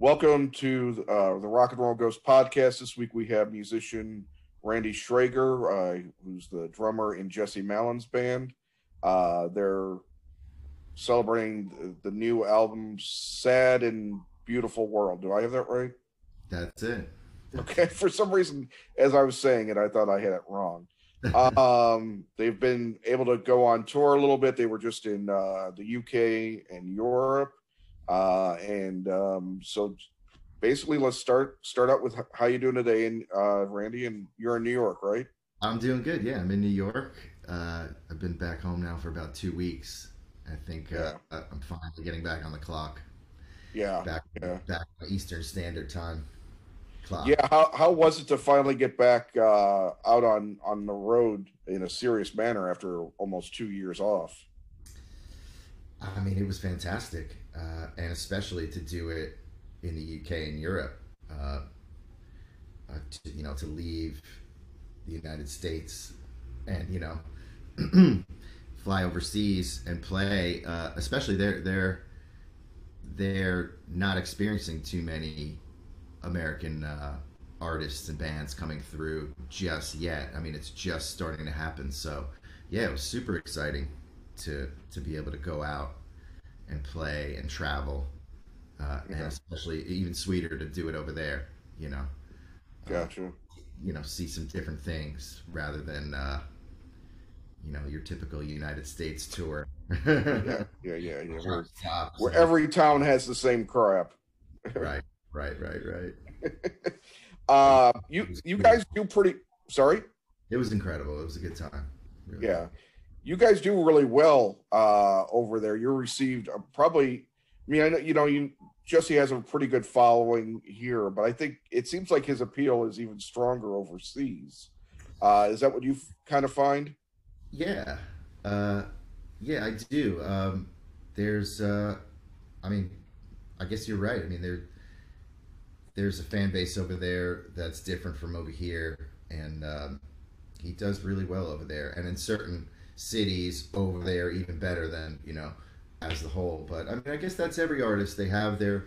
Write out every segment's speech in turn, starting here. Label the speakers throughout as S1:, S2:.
S1: Welcome to uh, the Rock and Roll Ghost podcast. This week we have musician Randy Schrager, uh, who's the drummer in Jesse Malin's band. Uh, they're celebrating the, the new album, Sad and Beautiful World. Do I have that right?
S2: That's it.
S1: Okay. For some reason, as I was saying it, I thought I had it wrong. um, they've been able to go on tour a little bit. They were just in uh, the UK and Europe, uh, and um, so basically, let's start start out with how you doing today, and uh, Randy, and you're in New York, right?
S2: I'm doing good. Yeah, I'm in New York. Uh, I've been back home now for about two weeks. I think uh, I'm finally getting back on the clock.
S1: Yeah,
S2: Back
S1: yeah.
S2: back Eastern Standard Time clock.
S1: Yeah, how how was it to finally get back uh, out on on the road in a serious manner after almost two years off?
S2: I mean, it was fantastic, uh, and especially to do it in the UK and Europe. Uh, uh, to, you know, to leave the United States and you know fly overseas and play, uh, especially they're they're they're not experiencing too many American uh, artists and bands coming through just yet. I mean, it's just starting to happen. So, yeah, it was super exciting to to be able to go out and play and travel, uh, and especially even sweeter to do it over there. You know,
S1: Gotcha.
S2: you know, see some different things rather than uh, you know your typical United States tour.
S1: Yeah, yeah, yeah, yeah. Where, where every town has the same crap.
S2: right, right, right, right.
S1: Uh, you you guys do pretty. Sorry.
S2: It was incredible. It was a good time. Really.
S1: Yeah, you guys do really well uh, over there. You're received uh, probably. I mean, I know you know you Jesse has a pretty good following here, but I think it seems like his appeal is even stronger overseas. Uh, is that what you kind of find?
S2: Yeah, uh, yeah, I do. Um, there's, uh, I mean, I guess you're right. I mean, there, there's a fan base over there that's different from over here, and um, he does really well over there. And in certain cities over there, even better than you know, as the whole. But I mean, I guess that's every artist. They have their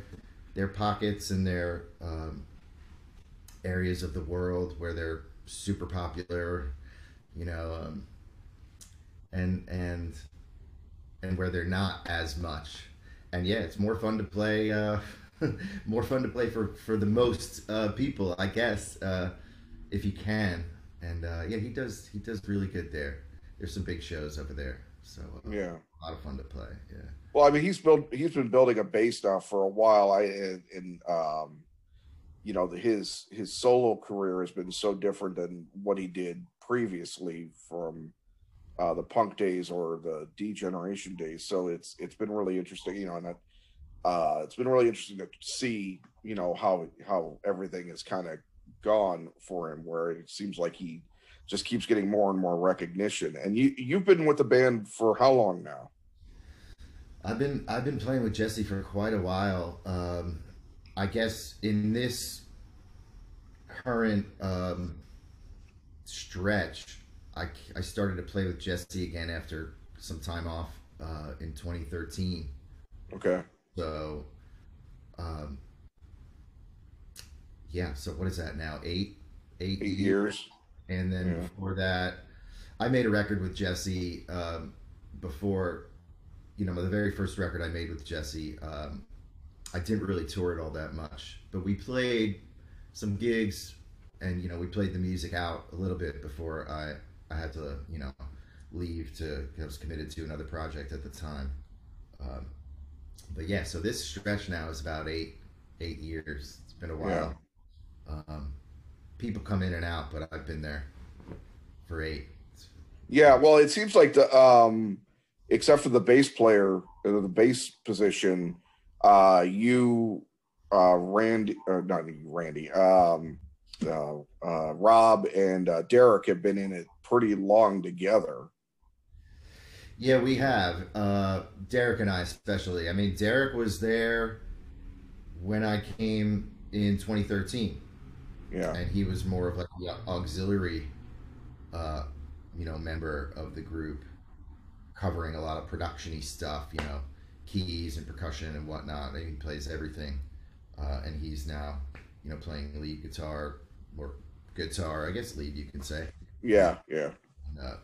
S2: their pockets and their um, areas of the world where they're super popular. You know. Um, and and and where they're not as much. And yeah, it's more fun to play. Uh, more fun to play for for the most uh, people, I guess, uh, if you can. And uh, yeah, he does he does really good there. There's some big shows over there, so uh,
S1: Yeah.
S2: a lot of fun to play. Yeah.
S1: Well, I mean, he's built. He's been building a base now for a while. I and, and um, you know, the, his his solo career has been so different than what he did previously from uh, the punk days or the D Generation days. So it's it's been really interesting, you know, and that, uh, it's been really interesting to see, you know, how how everything has kind of gone for him, where it seems like he just keeps getting more and more recognition. And you you've been with the band for how long now?
S2: I've been I've been playing with Jesse for quite a while. Um, I guess in this current um, stretch, I, I started to play with Jesse again after some time off uh, in 2013.
S1: Okay.
S2: So, um, yeah. So what is that now? Eight, eight,
S1: Eight years.
S2: And then
S1: Yeah.
S2: before that, I made a record with Jesse um, before, you know, the very first record I made with Jesse. Um, I didn't really tour it all that much, but we played some gigs, and you know, we played the music out a little bit before I I had to you know leave to I was committed to another project at the time. Um, but yeah, so this stretch now is about eight eight years. It's been a while. Um, people come in and out, but I've been there for eight.
S1: Yeah, well, it seems like the um, except for the bass player, uh, the bass position, uh, you, uh, Randy, uh, not you, Randy, um, uh, uh, Rob and uh, Derek have been in it pretty long together.
S2: Yeah, we have. Uh, Derek and I, especially. I mean, Derek was there when I came in 2013,
S1: Yeah,
S2: and he was more of like the auxiliary, uh, you know, member of the group, covering a lot of production-y stuff, you know, keys and percussion and whatnot. And he plays everything. uh, and he's now you know playing lead guitar or guitar, I guess lead you can say.
S1: Yeah, yeah.
S2: Uh,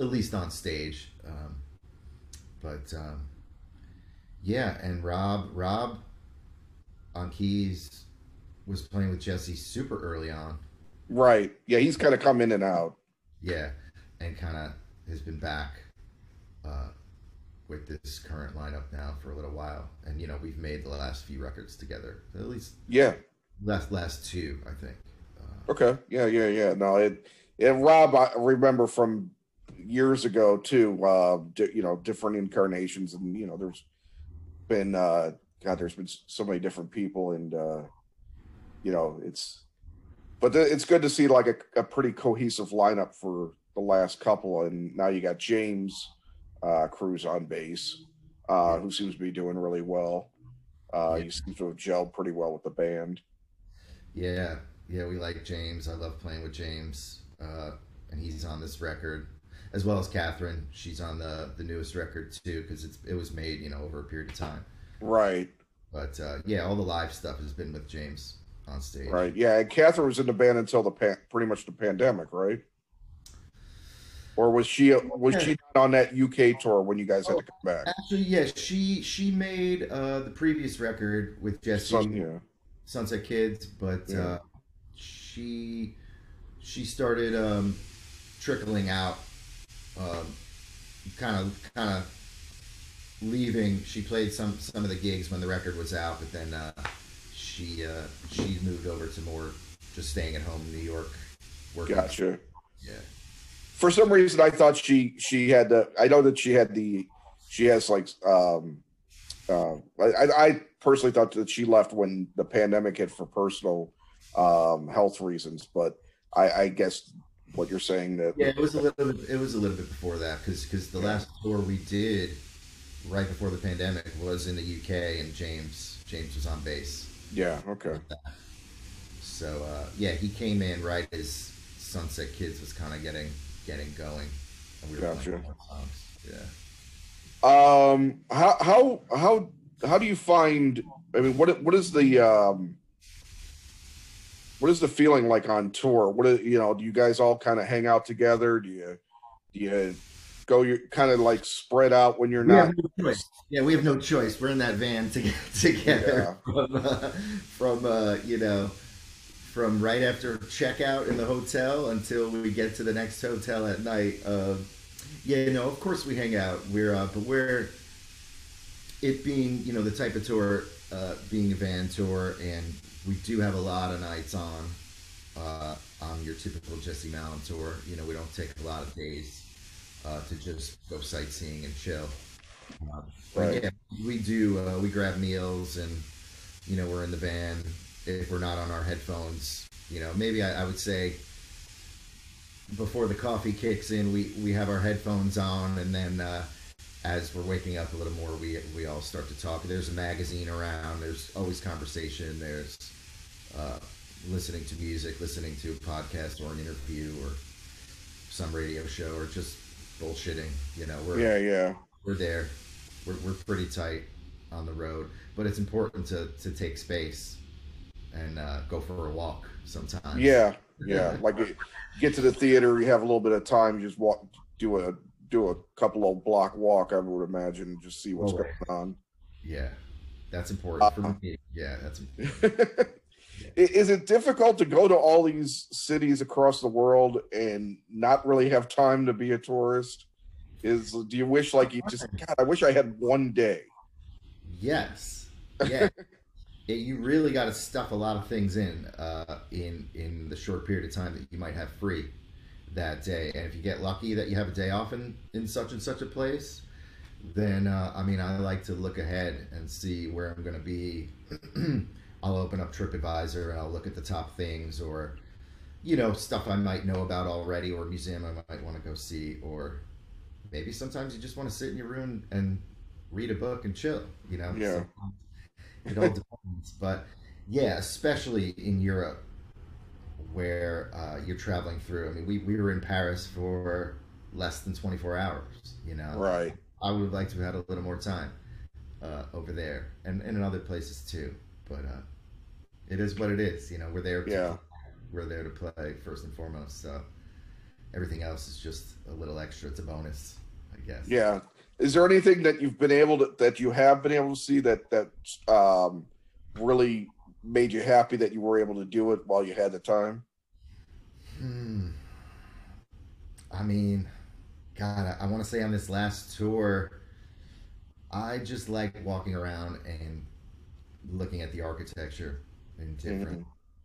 S2: at least on stage, um, but um, yeah, and Rob Rob on keys was playing with Jesse super early on.
S1: Right. Yeah, he's kind of come in and out.
S2: Yeah, and kind of has been back uh, with this current lineup now for a little while. And you know, we've made the last few records together, at least
S1: Yeah.
S2: last last two, I think. Uh,
S1: Okay. Yeah, yeah, yeah. No, it and Rob I remember from years ago too, uh di- you know, different incarnations and you know, there's been uh God, there's been so many different people and uh you know, it's but th- it's good to see like a, a pretty cohesive lineup for the last couple and now you got James uh Cruz on bass, uh who seems to be doing really well. Uh he seems to have gelled pretty well with the band.
S2: yeah, yeah, we like James. I love playing with James, uh, and he's on this record, as well as Catherine. She's on the the newest record too, because it's it was made you know over a period of time.
S1: Right.
S2: But uh, yeah, all the live stuff has been with James on stage.
S1: Right. Yeah. And Catherine was in the band until the pan- pretty much the pandemic, right? Or was she was she on that UK tour when you guys had to come back?
S2: Actually, yeah, she she made uh, the previous record with Jesse
S1: Son, yeah.
S2: Sunset Kids, but
S1: Yeah.
S2: uh, she she started um, trickling out, kind of kind of leaving. She played some some of the gigs when the record was out, but then uh, she uh, she moved over to more just staying at home in New York, working.
S1: Gotcha.
S2: Yeah,
S1: For some reason, I thought she she had the. I know that she had the. She has like. um uh, I, I personally thought that she left when the pandemic hit for personal um health reasons, but I, I guess what you're saying that
S2: yeah. It was a little bit, it was a little bit before that because because
S1: the
S2: last tour we did right before the pandemic was in the UK, and James James was on bass.
S1: Yeah okay
S2: So uh, yeah, he came in right as Sunset Kids was kind of getting getting going, and we were
S1: Gotcha.
S2: Yeah.
S1: Um, how how how how do you find? I mean, what what is the um, what is the feeling like on tour? What is, you know? Do you guys all kind of hang out together? Do you do you go? You kind of like spread out when you're
S2: We
S1: not.
S2: no. Yeah, we have no choice. We're in that van to, together from uh, from uh, you know from right after checkout in the hotel until we get to the next hotel at night. Uh, yeah, no, of course we hang out. We're uh, but we're it being you know the type of tour uh, being a van tour, and we do have a lot of nights on uh, on your typical Jesse Malin tour. You know, we don't take a lot of days uh, to just go sightseeing and chill. Uh,
S1: Right.
S2: yeah, we do. Uh, we grab meals, and you know, we're in the van. If we're not on our headphones, you know, maybe I, I would say before the coffee kicks in, we we have our headphones on, and then uh, as we're waking up a little more, we we all start to talk. There's a magazine around. There's always conversation. There's uh, listening to music, listening to a podcast or an interview or some radio show, or just bullshitting. You know, we're
S1: Yeah, yeah,
S2: we're there. We're, we're pretty tight on the road, but it's important to, to take space and uh, go for a walk sometimes.
S1: yeah, yeah. Like get to the theater, you have a little bit of time, you just walk, do a do a couple of block walk. I would imagine, just see what's
S2: Oh,
S1: going on.
S2: Yeah. That's important
S1: Uh-huh.
S2: me. Yeah, that's
S1: I- Is it difficult to go to all these cities across the world and not really have time to be a tourist? Is do you wish like you just God? I wish I had one day.
S2: yes. Yeah. yeah you really got to stuff a lot of things in uh, in in the short period of time that you might have free that day. And if you get lucky that you have a day off in, in such and such a place, then uh, I mean, I like to look ahead and see where I'm going to be. I'll open up TripAdvisor and I'll look at the top things or, you know, stuff I might know about already or a museum I might want to go see. Or maybe sometimes you just want to sit in your room and read a book and chill, you know?
S1: Yeah.
S2: Sometimes It all depends. But yeah, especially in Europe where uh, you're traveling through. I mean, we, we were in Paris for less than 24 hours, you know?
S1: Right.
S2: I would have liked to have had a little more time uh, over there and, and in other places too. but uh, it is what it is. You know, we're there. To,
S1: Yeah.
S2: we're there to play first and foremost. So everything else is just a little extra. It's a bonus, I guess.
S1: Yeah. Is there anything that you've been able to that you have been able to see that that um, really made you happy that you were able to do it while you had the time?
S2: Hmm. I mean, God, I, I want to say on this last tour, I just like walking around and looking at the architecture in different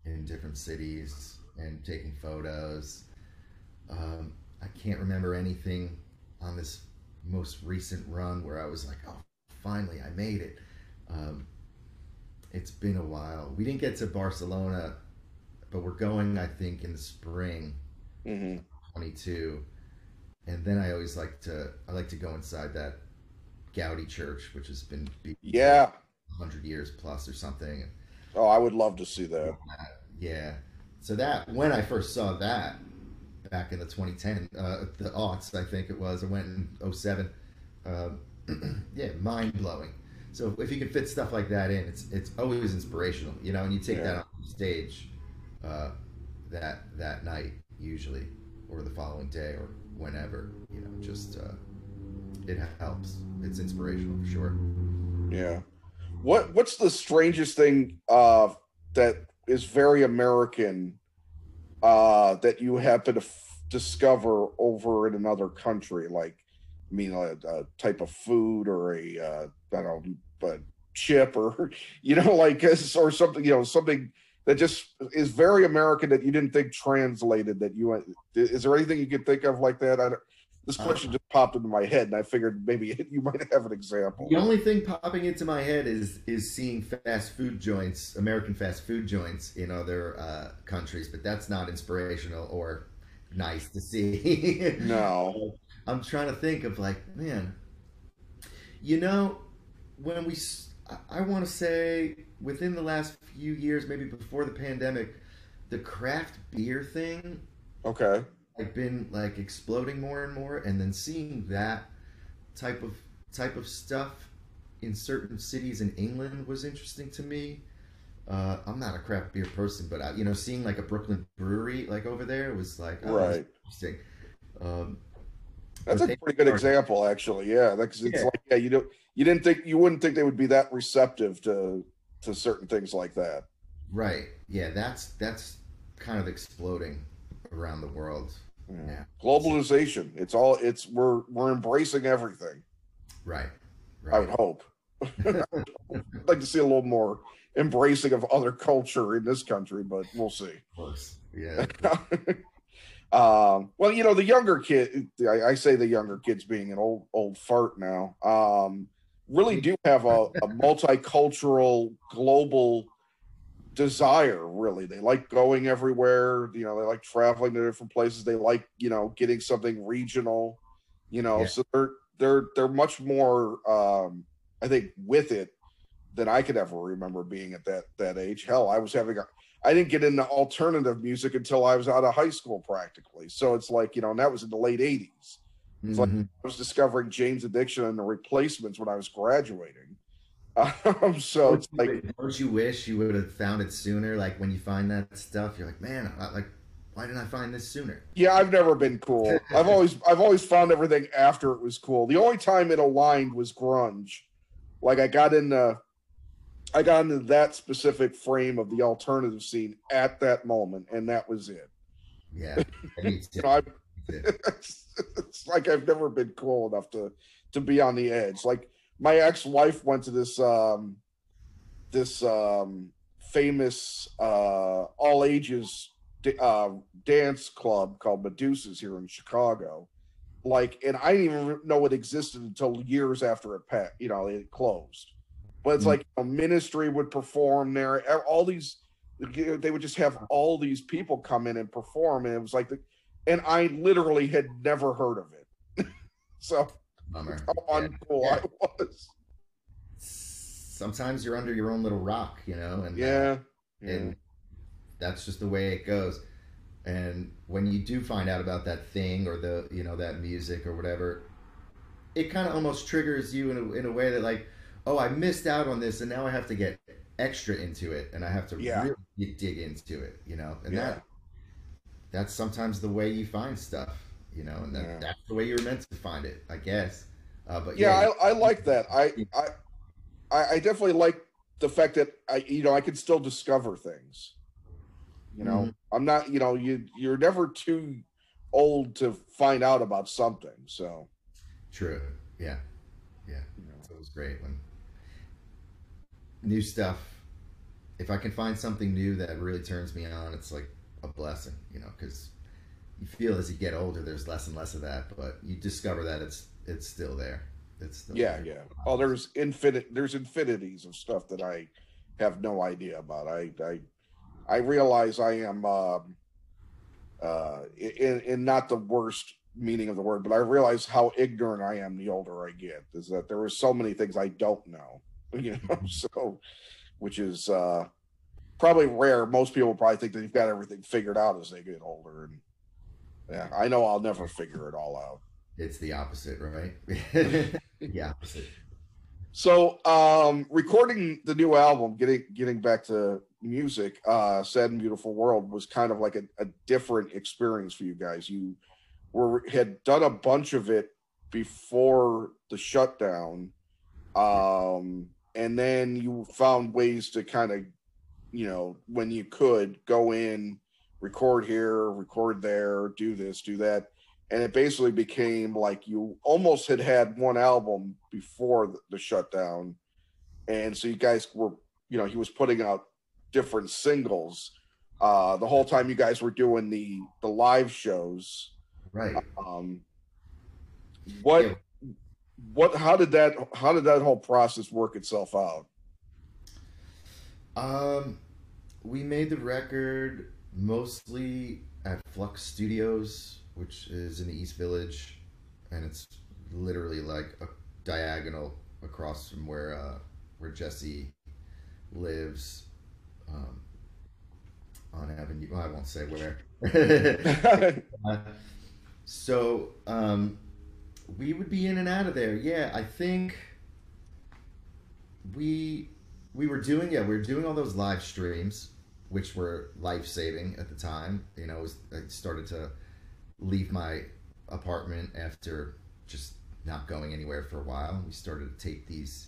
S2: in different cities and taking photos. Um, I can't remember anything on this most recent run where I was like, "Oh, finally, I made it." Um, it's been a while. We didn't get to Barcelona, but we're going, I think, in the spring.
S1: hmm
S2: 22 and then i always like to i like to go inside that Gaudi church which has been
S1: Yeah.
S2: 100 years plus or something
S1: Oh, I would love to see that.
S2: yeah so that when i first saw that back in the 2010 uh the aughts i think it was i went in 07 um, yeah mind-blowing so if you can fit stuff like that in it's it's always inspirational you know and you take
S1: Yeah.
S2: that on stage uh that that night usually or the following day or whenever you know just uh it helps it's inspirational for sure
S1: Yeah. What What's the strangest thing uh, that is very American uh, that you happen to f- discover over in another country? Like, I mean, a, a type of food or a uh, I don't know, but chip or you know, like or something. You know, something that just is very American that you didn't think translated. That you is there anything you could think of like that? I don't, this
S2: Uh,
S1: question just popped into my head, and I figured maybe you might have an example.
S2: The only thing popping into my head is is seeing fast food joints, American fast food joints in other uh, countries, but that's not inspirational or nice to see.
S1: No.
S2: I'm trying to think of like, man, you know, when we, I want to say within the last few years, maybe before the pandemic, the craft beer thing
S1: Okay.
S2: I've been like exploding more and more, and then seeing that type of type of stuff in certain cities in England was interesting to me. Uh, I'm not a craft beer person, but I, you know, seeing like a Brooklyn brewery like over there was like oh, that's
S1: Right.
S2: interesting. Um,
S1: That's a pretty good
S2: are-
S1: example, actually. Yeah, because it's
S2: Yeah.
S1: like yeah, you don't you didn't think you wouldn't think they would be that receptive to to certain things like that.
S2: right? Yeah, that's that's kind of exploding around the world. Yeah.
S1: Globalization. It's all it's we're we're embracing everything.
S2: Right.
S1: I would hope. I'd like to see a little more embracing of other culture in this country, but we'll see.
S2: Of course. Yeah.
S1: um, well, you know, the younger kid, I, I say the younger kids being an old old fart now, um, really do have a, a multicultural, global desire. Really, they like going everywhere. You know, they like traveling to different places. They like, you know, getting something regional. You know,
S2: Yeah.
S1: so they're they're they're much more, um, I think, with it than I could ever remember being at that that age. Hell, I was having a I didn't get into alternative music until I was out of high school practically. So it's like, you know, and that was in the late 80s. It's like
S2: Mhm.
S1: I was discovering Jane's Addiction and the replacements when I was graduating. Um, so it's like,
S2: don't you wish you would have found it sooner? Like when you find that stuff, you're like, man, I, like, why didn't I find this sooner?
S1: yeah, I've never been cool. I've always I've always found everything after it was cool. The only time it aligned was grunge. Like I got in, into I got into that specific frame of the alternative scene at that moment, and that was it.
S2: Yeah.
S1: You know, I, it's, it's like I've never been cool enough to to be on the edge. Like my ex-wife went to this um this um famous uh all ages uh dance club called Medusa's here in Chicago. Like and I didn't even know it existed until years after it you know it closed. But it's
S2: Mm.
S1: like a ministry would perform there. All these they would just have all these people come in and perform and it was like the and I literally had never heard of it. so
S2: Bummer.
S1: how uncool
S2: Yeah.
S1: I was.
S2: Sometimes you're under your own little rock, you know, and uh,
S1: Yeah. yeah.
S2: and that's just the way it goes. And when you do find out about that thing or the you know that music or whatever, it kind of almost triggers you in a, in a way that like, oh, I missed out on this, and now I have to get extra into it, and I have to
S1: Yeah.
S2: really dig into it, you know. And that that's sometimes the way you find stuff, you know, and that,
S1: Yeah.
S2: that's the way you were meant to find it, I guess. Uh, but
S1: yeah,
S2: yeah,
S1: I, I like that. I, I I definitely like the fact that I you know I can still discover things. You know,
S2: Mhm.
S1: I'm not you know you you're never too old to find out about something. So
S2: true. Yeah, yeah.
S1: you know.
S2: So it was great when new stuff. If I can find something new that really turns me on, it's like a blessing, you know, because you feel as you get older, there's less and less of that, but you discover that it's it's still there. It's still
S1: yeah,
S2: there.
S1: yeah. Oh, there's infinite there's infinities of stuff that I have no idea about. I I I realize I am um uh in in not the worst meaning of the word, but I realize how ignorant I am the older I get. Is that there are so many things I don't know. You know, so which is uh probably rare. Most people probably think that they've got everything figured out as they get older and yeah, I know I'll never figure it all out.
S2: It's the opposite, right? the opposite.
S1: So, um, recording the new album, getting getting back to music, uh, "Sad and Beautiful World" was kind of like a, a different experience for you guys. You were had done a bunch of it before the shutdown, um, and then you found ways to kind of, you know, when you could go in, record here, record there, do this, do that and it basically became like you almost had had one album before the, the shutdown and so you guys were you know he was putting out different singles uh the whole time you guys were doing the the live shows
S2: Right.
S1: um what
S2: Yeah.
S1: what how did that how did that whole process work itself out
S2: Um, we made the record mostly at Flux Studios, which is in the East Village, and it's literally like a diagonal across from where uh, where Jesse lives. Um, on Avenue, well, I won't say where. Uh, so um, we would be in and out of there. Yeah, I think we we were doing yeah we were doing all those live streams, which were life saving at the time. You know, was, I started to leave my apartment after just not going anywhere for a while. We started to take these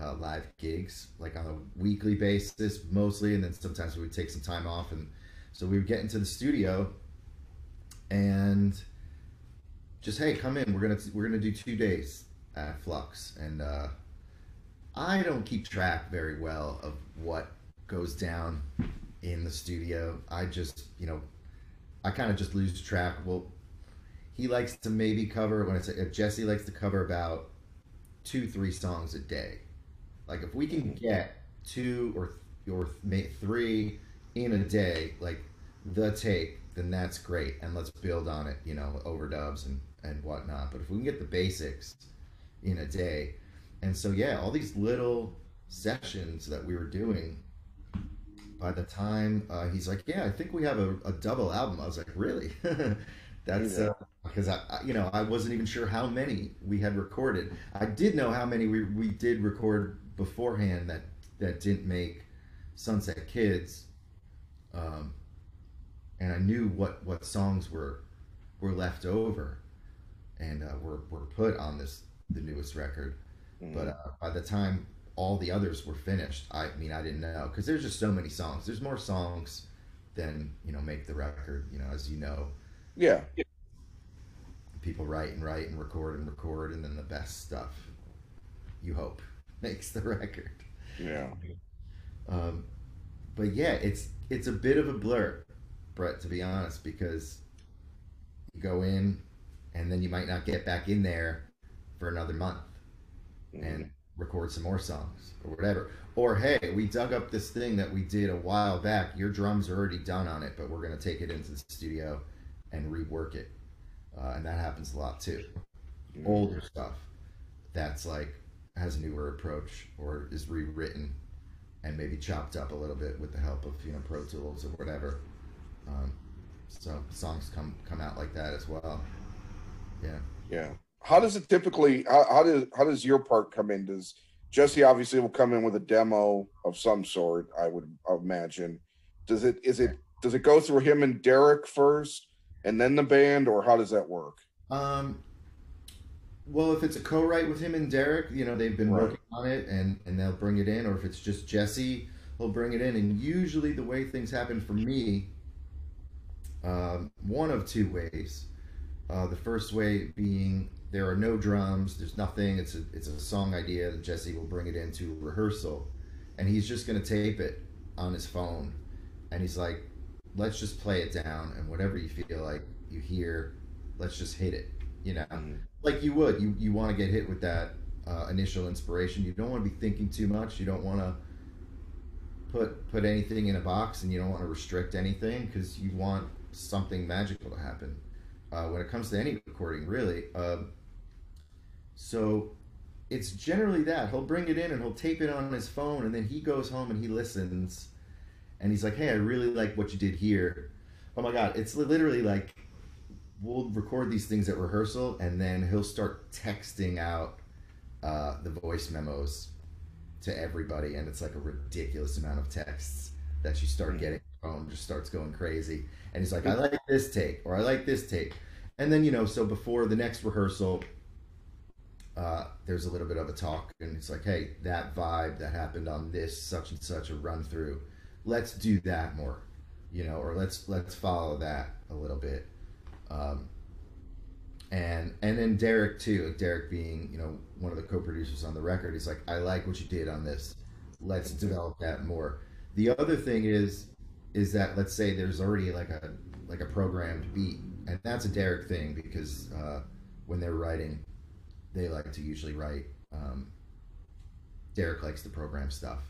S2: uh, live gigs like on a weekly basis mostly, and then sometimes we would take some time off, and so we would get into the studio and just hey come in we're gonna we're gonna do two days at flux and uh i don't keep track very well of what goes down in the studio. I just you know i kind of just lose track. Well he likes to maybe cover when it's jesse likes to cover about two three songs a day. Like if we can get two or or three in a day like the take then that's great and let's build on it you know overdubs and and whatnot. But if we can get the basics in a day and so yeah all these little sessions that we were doing by the time uh, he's like yeah i think we have a, a double album i was like really that's
S1: Yeah.
S2: uh, because I, I you know i wasn't even sure how many we had recorded i did know how many we, we did record beforehand that that didn't make sunset kids um, and I knew what what songs were were left over, and uh, were were put on this the newest record. But uh, by the time all the others were finished, I mean I didn't know because there's just so many songs. There's more songs than you know make the record. You know, as you know,
S1: yeah
S2: people write and write and record and record, and then the best stuff, you hope, makes the record.
S1: yeah
S2: Um, but yeah, it's it's a bit of a blur, Brett, to be honest, because you go in and then you might not get back in there for another month and record some more songs or whatever. Or hey, we dug up this thing that we did a while back. Your drums are already done on it, but we're gonna take it into the studio and rework it, uh, and that happens a lot too. Older stuff that's like has a newer approach or is rewritten and maybe chopped up a little bit with the help of you know Pro Tools or whatever. Um, so songs come come out like that as well. Yeah.
S1: Yeah. How does it typically? How, how does how does your part come in? Does Jesse obviously will come in with a demo of some sort. I would imagine. Does it is it does it go through him and Derek first, and then the band, or how does that work?
S2: Um, well, if it's a co-write with him and Derek, you know they've been
S1: Right.
S2: working on it, and and they'll bring it in. Or if it's just Jesse, he'll bring it in. And usually, the way things happen for me, um, one of two ways. Uh, the first way being there are no drums, there's nothing. It's a it's a song idea that Jesse will bring it into rehearsal, and he's just gonna tape it on his phone, and he's like, let's just play it down, and whatever you feel like you hear, let's just hit it. You know,
S1: Mhm.
S2: like you would. You you want to get hit with that uh, initial inspiration. You don't want to be thinking too much. You don't want to put put anything in a box, and you don't want to restrict anything because you want something magical to happen. Uh, when it comes to any recording, really. Um, so it's generally that he'll bring it in and he'll tape it on his phone, and then he goes home and he listens, and he's like, "Hey, I really like what you did here." Oh my god, it's literally like we'll record these things at rehearsal, and then he'll start texting out uh, the voice memos to everybody, and it's like a ridiculous amount of texts that you start
S1: Mhm.
S2: getting. Phone just starts going crazy, and he's like, "I like this take," or "I like this take," and then you know, so before the next rehearsal, uh, there's a little bit of a talk, and it's like, "Hey, that vibe that happened on this such and such a run through, let's do that more." You know, or let's let's follow that a little bit. Um, and and then Derek too, Derek being you know one of the co-producers on the record, he's like, I like what you did on this. Let's develop that more. The other thing is is that let's say there's already like a like a programmed beat, and that's a Derek thing because uh, when they're writing, they like to usually write. Um, Derek likes to program stuff,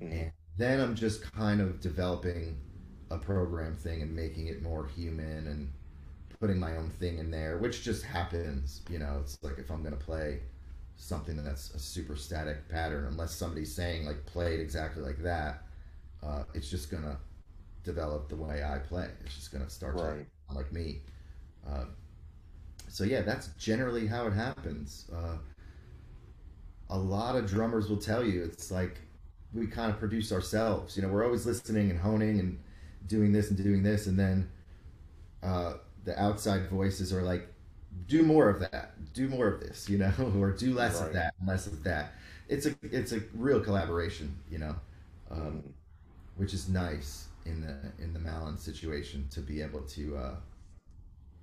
S1: Mhm.
S2: and then I'm just kind of developing a program thing and making it more human and putting my own thing in there, which just happens. You know, it's like if I'm gonna play something that's a super static pattern, unless somebody's saying like play it exactly like that, uh, it's just gonna develop the way I play. It's just gonna start to
S1: Right.
S2: sound like me. Uh, so yeah, that's generally how it happens. Uh, a lot of drummers will tell you it's like we kind of produce ourselves. You know, we're always listening and honing and doing this and doing this, and then uh, the outside voices are like, "Do more of that. Do more of this." You know, or do less
S1: Right.
S2: of that, and less of that. It's a it's a real collaboration. You know, um, which is nice in the in the Malin situation to be able to uh,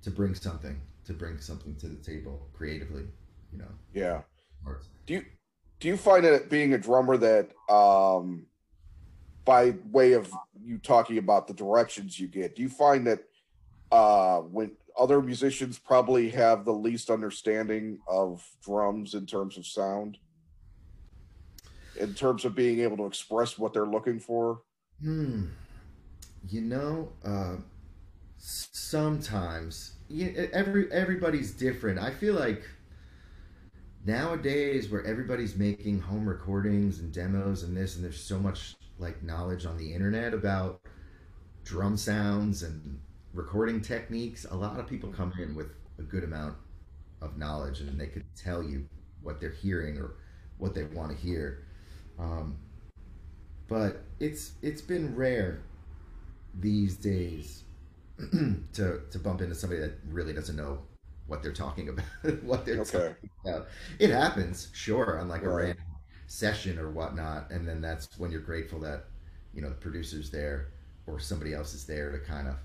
S2: to bring something to bring something to the table creatively. You know,
S1: Yeah. Do you do you find it being a drummer that um by way of you talking about the directions you get, do you find that uh when other musicians probably have the least understanding of drums in terms of sound? In terms of being able to express what they're looking for?
S2: Hmm. You know, uh, sometimes you, every everybody's different. I feel like nowadays, where everybody's making home recordings and demos and this, and there's so much like knowledge on the internet about drum sounds and recording techniques. A lot of people come in with a good amount of knowledge, and they could tell you what they're hearing or what they want to hear. Um, but it's it's been rare these days to to bump into somebody that really doesn't know what they're talking about what they're
S1: Okay.
S2: talking about. It happens sure on like a random session or whatnot and then that's when you're grateful that you know the producer's there or somebody else is there to kind of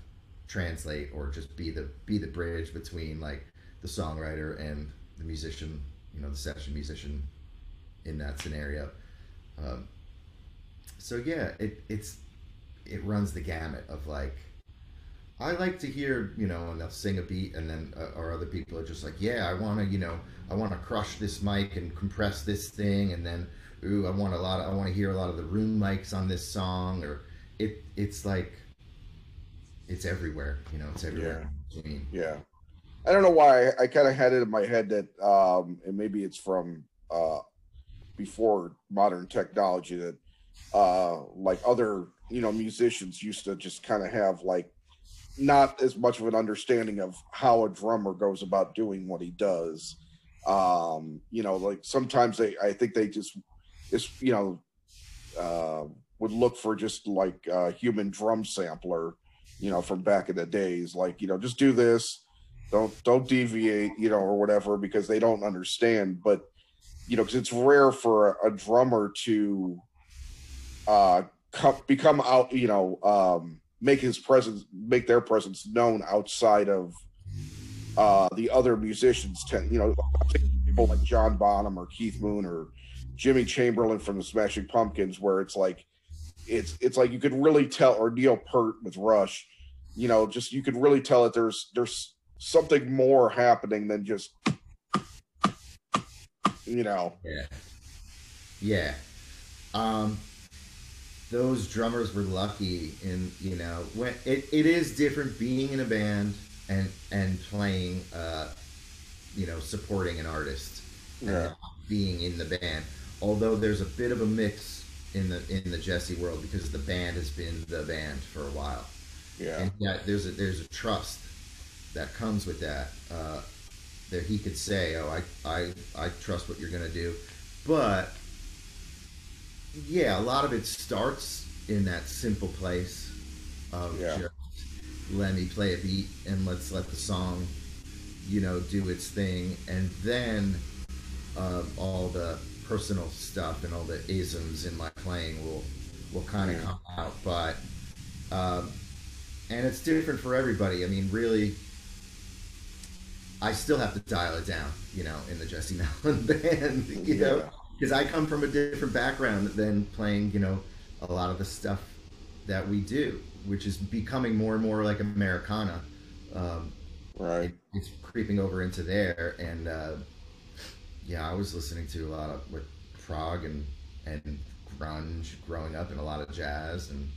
S2: translate or just be the be the bridge between like the songwriter and the musician you know the session musician in that scenario. Um, so yeah, it it's it runs the gamut of like I like to hear you know, and they'll sing a beat, and then uh, or other people are just like, yeah, I want to you know, I want to crush this mic and compress this thing, and then ooh, I want a lot, of, I want to hear a lot of the room mics on this song, or it it's like it's everywhere, you know, it's everywhere in between.
S1: Yeah. I don't know why I, I kind of had it in my head that um and maybe it's from uh before modern technology that uh like other you know musicians used to just kind of have like not as much of an understanding of how a drummer goes about doing what he does um you know like sometimes they i think they just is you know uh, would look for just like a human drum sampler, you know, from back in the days. Like you know, just do this, don't don't deviate, you know, or whatever, because they don't understand. But you know, because it's rare for a, a drummer to uh, come, become out, you know, um, make his presence, make their presence known outside of uh, the other musicians. Tend, you know, people like John Bonham or Keith Moon or Jimmy Chamberlin from the Smashing Pumpkins, where it's like, it's it's like you could really tell, or Neil Peart with Rush, you know, just you could really tell that there's there's something more happening than just, you know.
S2: Yeah. Yeah. Um, those drummers were lucky in you know when it, it is different being in a band and and playing uh you know supporting an artist
S1: Yeah.
S2: being in the band although there's a bit of a mix in the in the jesse world because the band has been the band for a while
S1: Yeah.
S2: and yeah there's a there's a trust that comes with that uh that he could say oh i i i trust what you're gonna do but yeah, a lot of it starts in that simple place of
S1: Yeah.
S2: just let me play a beat and let's let the song, you know, do its thing, and then uh, all the personal stuff and all the isms in my playing will will kind of
S1: Yeah.
S2: come out. But um, and it's different for everybody. I mean, really. I still have to dial it down, you know, in the Jesse Malin band, you know,
S1: Yeah.
S2: Because I come from a different background than playing, you know, a lot of the stuff that we do, which is becoming more and more like Americana. Um,
S1: Right.
S2: it's creeping over into there, and uh, yeah, I was listening to a lot of with prog and and grunge growing up, and a lot of jazz, and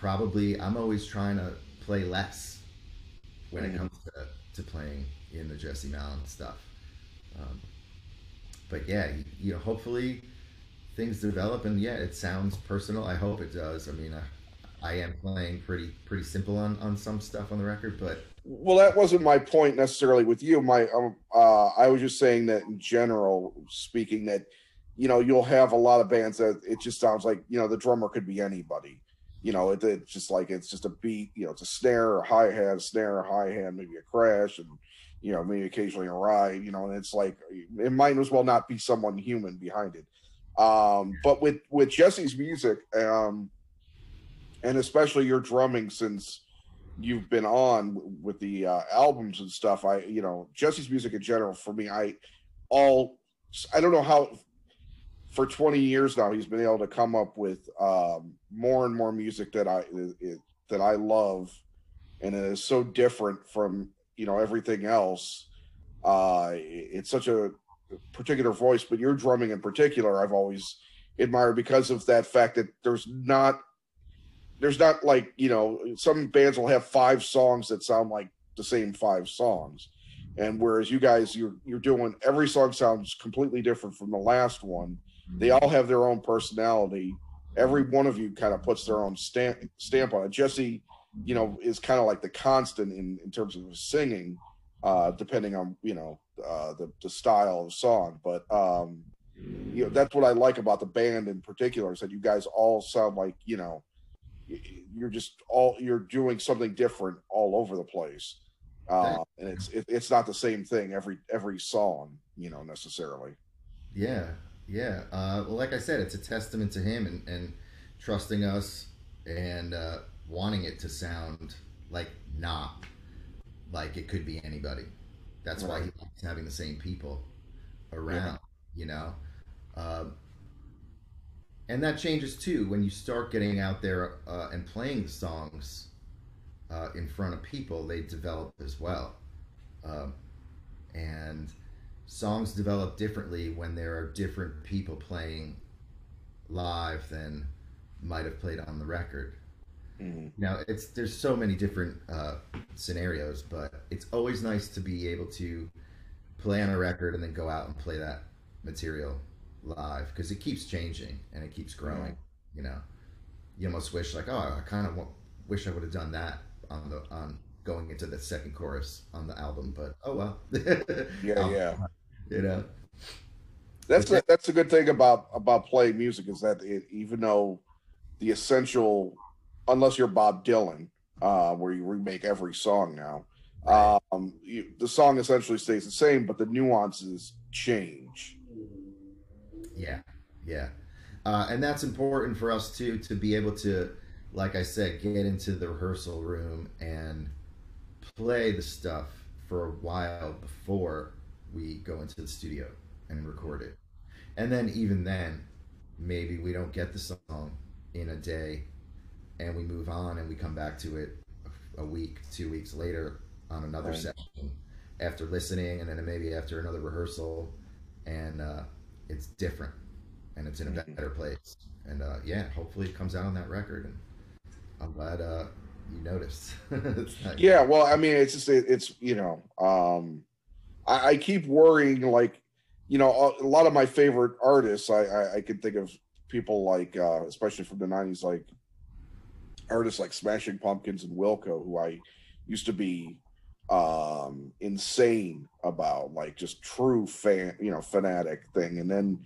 S2: probably I'm always trying to play less when it
S1: Mhm.
S2: comes to, to playing in the Jesse Malin stuff. Um, but yeah, you, know, hopefully things develop, and yeah, it sounds personal. I hope it does. I mean, I, I am playing pretty pretty simple on on some stuff on the record, but
S1: Well, that wasn't my point necessarily with you. My, um, uh, I was just saying that in general, speaking that, you know, you'll have a lot of bands that it just sounds like, you know, the drummer could be anybody. You know, it, it's just like it's just a beat. You know, it's a snare, a hi hat, snare, hi hat, maybe a crash, and you know, maybe occasionally a ride. You know, and it's like it might as well not be someone human behind it. Um, but with with Jesse's music, um, and especially your drumming, since you've been on with the uh, albums and stuff i you know jesse's music in general for me i all i don't know how for 20 years now he's been able to come up with um more and more music that i it, that i love. And it is so different from you know everything else. Uh it's such a particular voice but your drumming in particular i've always admired because of that fact that there's not there's not like you know some bands will have five songs that sound like the same five songs. And whereas you guys you're you're doing every song sounds completely different from the last one they all have their own personality. Every one of you kind of puts their own stamp stamp on it. Jesse you know is kind of like the constant in in terms of singing uh depending on you know uh the, the style of song. But um you know that's what i like about the band in particular is that you guys all sound like you know you're just all you're doing something different all over the place. Uh and it's it, it's not the same thing every every song you know necessarily.
S2: Yeah, yeah. Uh, well, like I said, it's a testament to him and, and trusting us and uh, wanting it to sound like not like it could be anybody. That's why he likes having the same people around, you know. Um, and that changes too when you start getting out there uh, and playing songs uh, in front of people. They develop as well, um, and songs develop differently when there are different people playing live than might have played on the record.
S1: Mhm.
S2: Now it's there's so many different uh, scenarios, but it's always nice to be able to play on a record and then go out and play that material live because it keeps changing and it keeps growing. You know, you almost wish like, oh, I kind of wish I would have done that on the on going into the second chorus on the album, but oh well.
S1: yeah
S2: Album,
S1: yeah
S2: You know,
S1: That's a, that's a good thing about about playing music is that it, even though the essential, unless you're Bob Dylan, uh, where you remake every song now, um, you, the song essentially stays the same, but the nuances change.
S2: Yeah, yeah, uh, and that's important for us too to be able to, like I said, get into the rehearsal room and play the stuff for a while before we go into the studio and record it. And then even then, maybe we don't get the song in a day and we move on and we come back to it a week, two weeks later on another right. session after listening and then maybe after another rehearsal and uh, it's different and it's in a better place. And uh, yeah, hopefully it comes out on that record and I'm glad uh, you noticed.
S1: Yeah, well, I mean, it's just it's you know, um, I, I, keep worrying like, you know, a, lot of my favorite artists. I I, I can think of people like, uh, especially from the '90s, like artists like Smashing Pumpkins and Wilco, who I used to be um insane about like just true fan you know fanatic thing and then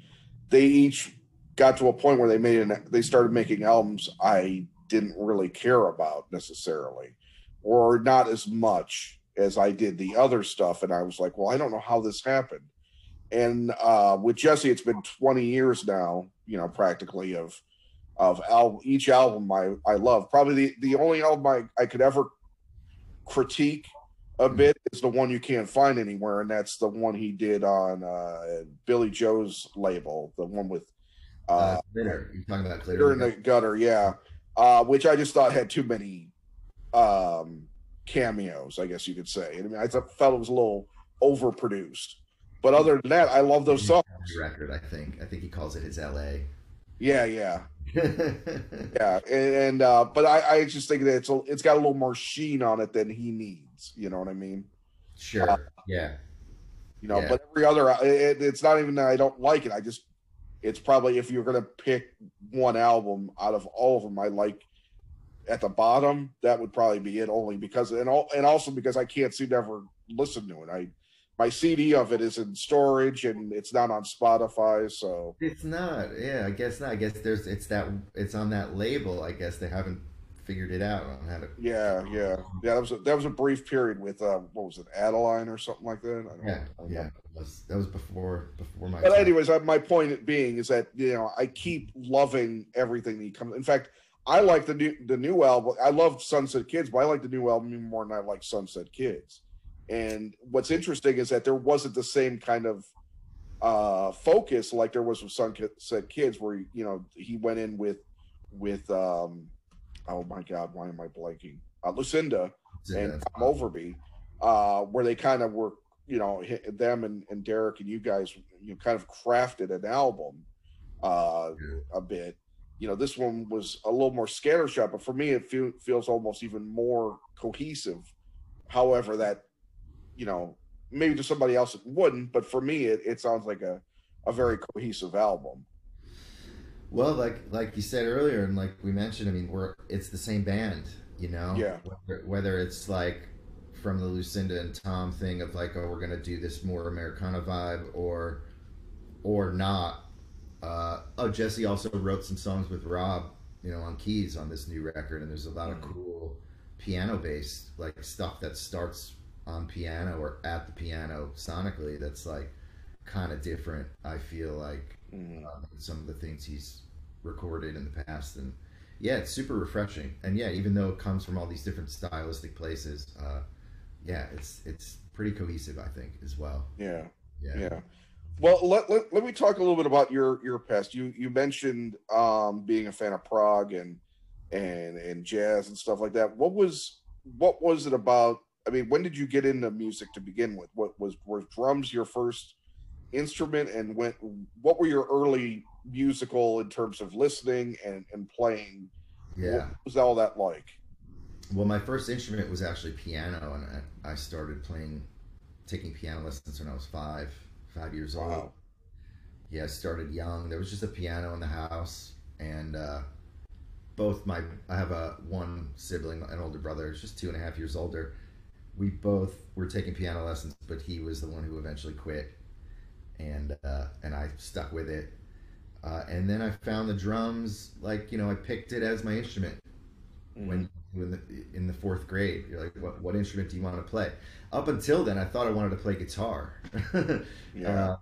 S1: they each got to a point where they made an they started making albums i didn't really care about necessarily, or not as much as I did the other stuff. And I was like, well, I don't know how this happened. And uh, with Jesse, it's been 20 years now, you know, practically of of al- each album I, I love. Probably the, the only album I, I could ever critique a mm-hmm. bit is the one you can't find anywhere, and that's the one he did on uh, Billie Joe's label, the one with uh, uh
S2: You're talking about
S1: Glitter in the Gutter, yeah uh, which I just thought had too many um, cameos, I guess you could say. I mean, I thought, felt it was a little overproduced. But other than that, I love those songs.
S2: Record, I think. I think he calls it his L.A.
S1: Yeah, yeah, yeah. And, and uh, but I, I just think that it's a, it's got a little more sheen on it than he needs. You know what I mean?
S2: Sure. Uh, yeah.
S1: You know, yeah. but every other, it, it's not even that I don't like it. I just it's probably if you're to pick one album out of all of them I like at the bottom, that would probably be it only because and all and also because I can't seem to ever listen to it. I my CD of it is in storage and it's not on Spotify, so
S2: it's not. Yeah, I guess not. I guess there's it's that it's on that label. I guess they haven't figured it out on how to.
S1: Yeah, yeah, yeah. That was a, that was a brief period with uh, what was it, Adeline or something like that.
S2: yeah, yeah. That was, that was before before my.
S1: But time. anyways, my point being is that you know I keep loving everything that comes. In fact, I like the new the new album. I love Sunset Kids, but I like the new album more than I like Sunset Kids. And what's interesting is that there wasn't the same kind of uh focus like there was with Sunset Kids, where you know he went in with with um oh my god, why am I blanking? Uh, Lucinda yeah, and Tom Overby, uh, where they kind of were, you know, them and, and Derek and you guys, you know, kind of crafted an album uh, yeah. a bit. You know, this one was a little more scattershot, but for me, it feel, feels almost even more cohesive. However, that you know, maybe to somebody else it wouldn't, but for me, it, it sounds like a, a very cohesive album.
S2: Well, like like you said earlier, and like we mentioned, I mean, we're it's the same band, you know.
S1: Yeah.
S2: Whether, whether it's like from the Lucinda and Tom thing of like, oh, we're gonna do this more Americana vibe, or or not. Uh, oh, Jesse also wrote some songs with Rob, you know, on keys on this new record, and there's a lot mm-hmm. of cool piano based like stuff that starts on piano or at the piano sonically. That's like kind of different. I feel like mm. um, some of the things he's recorded in the past, and yeah, it's super refreshing. And yeah, even though it comes from all these different stylistic places, uh, yeah, it's it's pretty cohesive, I think, as well.
S1: Yeah, yeah. yeah. Well, let, let, let me talk a little bit about your your past. You you mentioned um, being a fan of prog and and and jazz and stuff like that. What was what was it about? I mean, when did you get into music to begin with? What was were drums your first instrument and went what were your early musical in terms of listening and, and playing
S2: yeah
S1: what was all that like
S2: well my first instrument was actually piano and I, i, started playing taking piano lessons when i was five five years wow. old yeah i started young there was just a piano in the house and uh, both my i have a one sibling an older brother just two and a half years older we both were taking piano lessons but he was the one who eventually quit and uh, and I stuck with it. Uh, and then I found the drums, like you know, I picked it as my instrument
S1: Mm.
S2: when when the, in the fourth grade. You're like, what what instrument do you want to play? Up until then, I thought I wanted to play guitar.
S1: Yeah.
S2: Uh,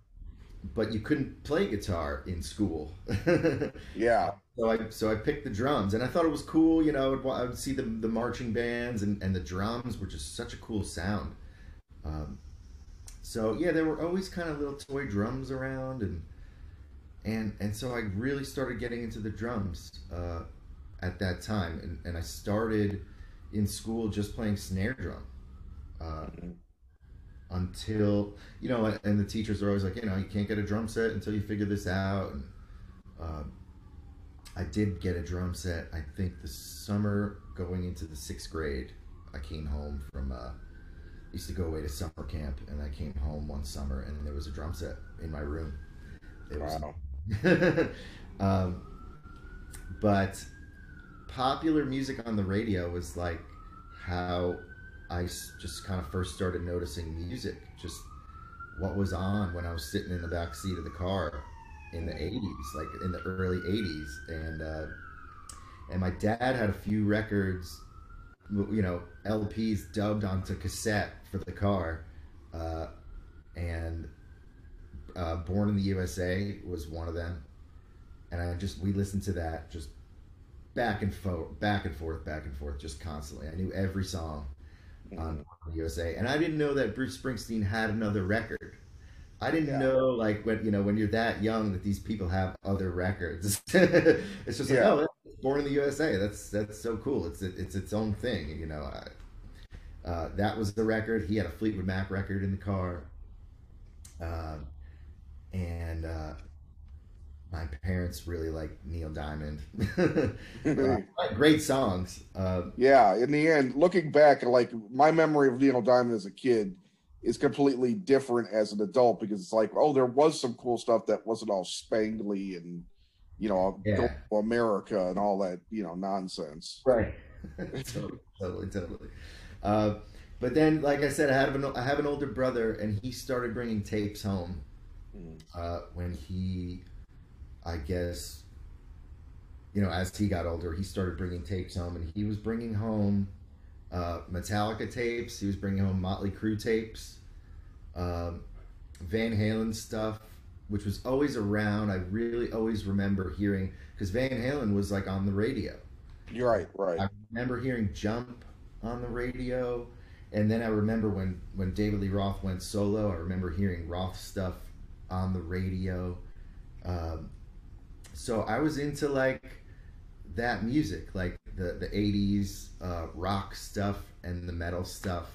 S2: but you couldn't play guitar in school.
S1: yeah.
S2: So I so I picked the drums, and I thought it was cool. You know, I would, I would see the the marching bands, and and the drums were just such a cool sound. Um, so yeah, there were always kind of little toy drums around, and and and so I really started getting into the drums uh, at that time, and and I started in school just playing snare drum. Uh,
S1: Mhm.
S2: until you know, and the teachers are always like, you know, you can't get a drum set until you figure this out. And um, I did get a drum set. I think the summer going into the sixth grade, I came home from. Uh, used to go away to summer camp, and I came home one summer, and there was a drum set in my room. It was
S1: Wow.
S2: um, but popular music on the radio was like how I just kind of first started noticing music, just what was on when I was sitting in the back seat of the car in the 80s, like in the early 80s. And, uh, and my dad had a few records, you know, LPs dubbed onto cassette for the car. Uh, and uh, Born in the USA was one of them, and I just we listened to that just back and forth, back and forth, back and forth, just constantly. I knew every song on the USA, and I didn't know that Bruce Springsteen had another record. I didn't
S1: Yeah.
S2: know like when you know when you're that young that these people have other records. it's just like oh, Born in the USA. That's that's so cool. It's it's its own thing. You know, I, uh, that was the record. He had a Fleetwood Mac record in the car. Um, and uh, my parents really like Neil Diamond. Uh, great songs. Uh,
S1: Yeah, in the end, looking back, like my memory of Neil Diamond as a kid is completely different as an adult because it's like, oh, there was some cool stuff that wasn't all spangly and you know,
S2: Yeah.
S1: America and all that, you know, nonsense.
S2: right. totally, totally, totally. Uh, but then, like I said, I have an I have an older brother, and he started bringing tapes home
S1: Mm.
S2: uh, when he, I guess, you know, as he got older, he started bringing tapes home, and he was bringing home uh, Metallica tapes. He was bringing home Motley Crue tapes, um, Van Halen stuff, which was always around. I really always remember hearing because Van Halen was like on the radio.
S1: You're right, right.
S2: I remember hearing Jump on the radio, and then I remember when when David Lee Roth went solo. I remember hearing Roth stuff on the radio. Um, so I was into like that music, like the the '80s uh, rock stuff and the metal stuff,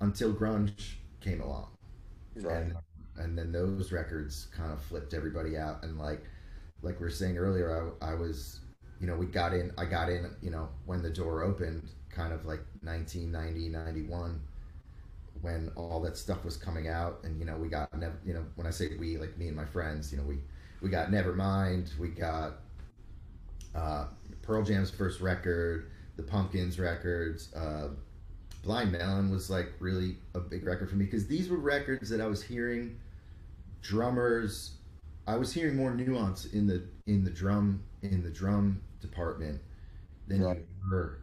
S2: until grunge came along
S1: right.
S2: and and then those records kind of flipped everybody out and like like we were saying earlier I, I was you know we got in i got in you know when the door opened kind of like 1990 91 when all that stuff was coming out and you know we got you know when i say we like me and my friends you know we we got nevermind we got uh pearl jam's first record the pumpkins records uh Blind Melon was like really a big record for me because these were records that I was hearing drummers I was hearing more nuance in the in the drum in the drum department than
S1: Right.
S2: you were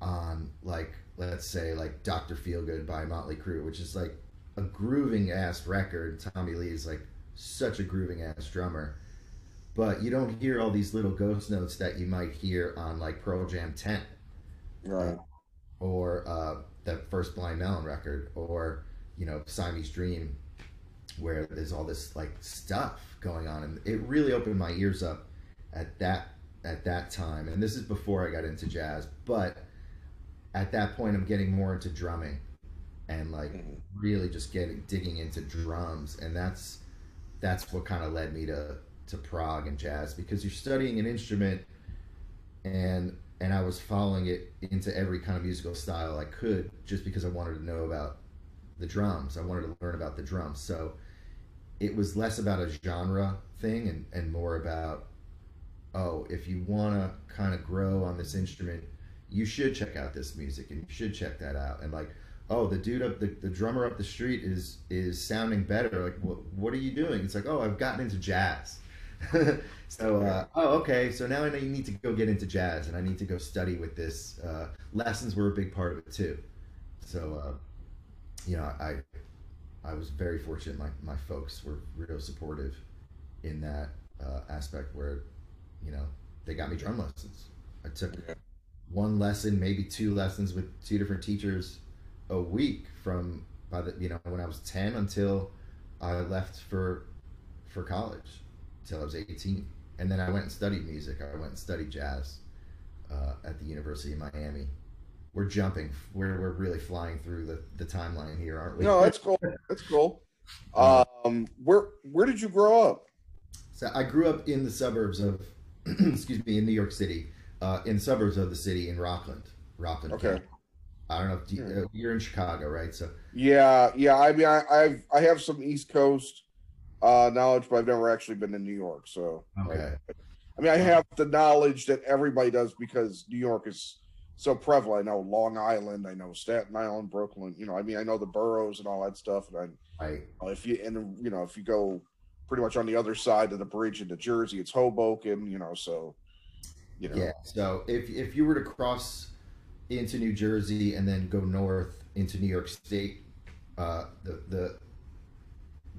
S2: on like let's say like Dr. Feelgood by Motley Crue, which is like a grooving ass record. Tommy Lee is like such a grooving ass drummer. But you don't hear all these little ghost notes that you might hear on like Pearl Jam 10
S1: Right.
S2: or uh, that first Blind Melon record, or you know Siamese Dream, where there's all this like stuff going on, and it really opened my ears up at that at that time. And this is before I got into jazz, but at that point, I'm getting more into drumming, and like
S1: Mhm.
S2: really just getting digging into drums, and that's that's what kind of led me to to prog and jazz because you're studying an instrument and and I was following it into every kind of musical style I could just because I wanted to know about the drums. I wanted to learn about the drums. So it was less about a genre thing and, and more about oh, if you want to kind of grow on this instrument, you should check out this music and you should check that out. And like oh, the dude up the, the drummer up the street is is sounding better. Like, what what are you doing? It's like, oh, I've gotten into jazz. so, uh, oh, okay. So now I need to go get into jazz, and I need to go study with this. Uh, lessons were a big part of it too. So, uh, you know, I I was very fortunate. My my folks were real supportive in that uh, aspect where, you know, they got me drum lessons. I took one lesson, maybe two lessons with two different teachers a week from by the you know when I was ten until I left for for college until I was eighteen, and then I went and studied music. I went and studied jazz uh, at the University of Miami. We're jumping. We're we're really flying through the, the timeline here, aren't we?
S1: No, that's cool. That's cool. Um, where where did you grow up?
S2: So I grew up in the suburbs of, excuse me, in New York City, uh, in suburbs of the city in Rockland, Rockland.
S1: Okay. County.
S2: I don't know if you, uh, you're in Chicago, right? So
S1: yeah, yeah. I mean, I, I've I have some East Coast uh, knowledge, but I've never actually been in New York. So
S2: okay.
S1: I, I mean, I have the knowledge that everybody does because New York is so prevalent. I know Long Island, I know Staten Island, Brooklyn. You know, I mean, I know the boroughs and all that stuff. And
S2: I, right.
S1: if you and you know, if you go pretty much on the other side of the bridge into Jersey, it's Hoboken. You know, so
S2: you know. Yeah. So if if you were to cross into New Jersey and then go north into New York State. Uh, the the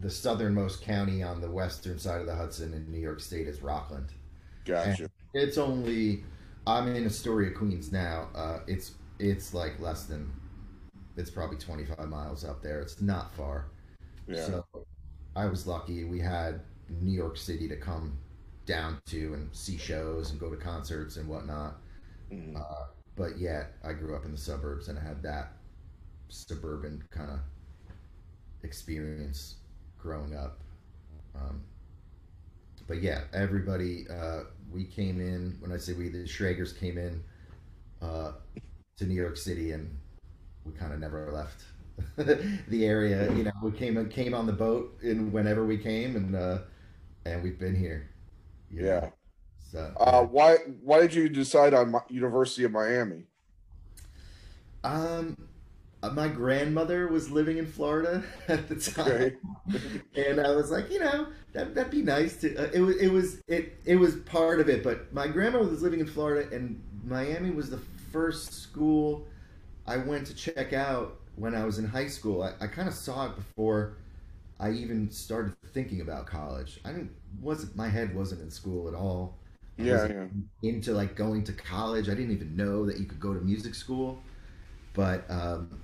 S2: the southernmost county on the western side of the Hudson in New York State is Rockland.
S1: Gotcha. And
S2: it's only I'm in Astoria, Queens now. Uh, it's it's like less than it's probably 25 miles up there. It's not far.
S1: Yeah.
S2: So I was lucky. We had New York City to come down to and see shows and go to concerts and whatnot. Mm-hmm. Uh, but yet I grew up in the suburbs and I had that suburban kind of experience growing up. Um, but yeah, everybody, uh, we came in, when I say we, the Schragers came in uh, to New York City and we kind of never left the area. You know, we came came on the boat and whenever we came and, uh, and we've been here.
S1: Yeah. Know? So, uh, why why did you decide on University of Miami?
S2: Um, uh, my grandmother was living in Florida at the time, and I was like, you know, that that'd be nice to. Uh, it was it was it it was part of it, but my grandmother was living in Florida, and Miami was the first school I went to check out when I was in high school. I, I kind of saw it before I even started thinking about college. I didn't wasn't my head wasn't in school at all
S1: yeah, yeah.
S2: into like going to college. I didn't even know that you could go to music school, but um,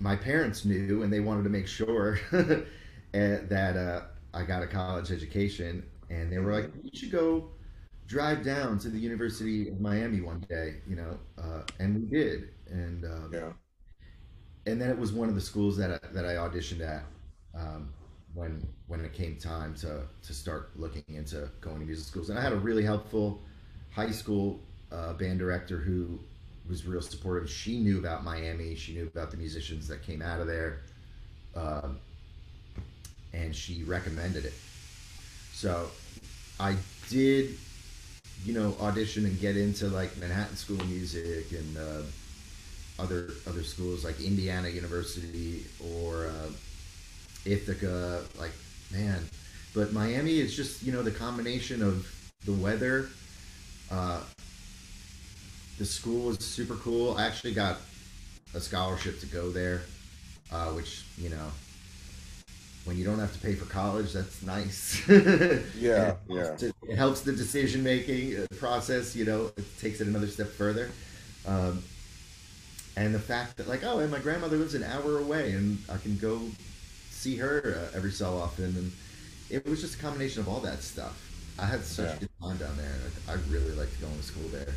S2: my parents knew, and they wanted to make sure eh, that uh, I got a college education. And they were like, "You should go drive down to the University of Miami one day," you know, uh, and we did. And um,
S1: yeah,
S2: and then it was one of the schools that I, that I auditioned at. Um, when when it came time to to start looking into going to music schools. And I had a really helpful high school uh, band director who was real supportive. She knew about Miami. She knew about the musicians that came out of there, um, and she recommended it. So I did, you know, audition and get into like Manhattan School of Music and uh, other other schools like Indiana University or. Uh, Ithaca, like man. But Miami is just you know the combination of the weather. Uh, the school was super cool. I actually got a scholarship to go there, uh, which you know when you don't have to pay for college, that's nice.
S1: yeah, yeah.
S2: To, it helps the decision making uh, process. You know, it takes it another step further. Um, and the fact that like, oh, and my grandmother lives an hour away, and I can go see her uh, every so often, and it was just a combination of all that stuff. I had such yeah. a good time down there. I really liked going to school there,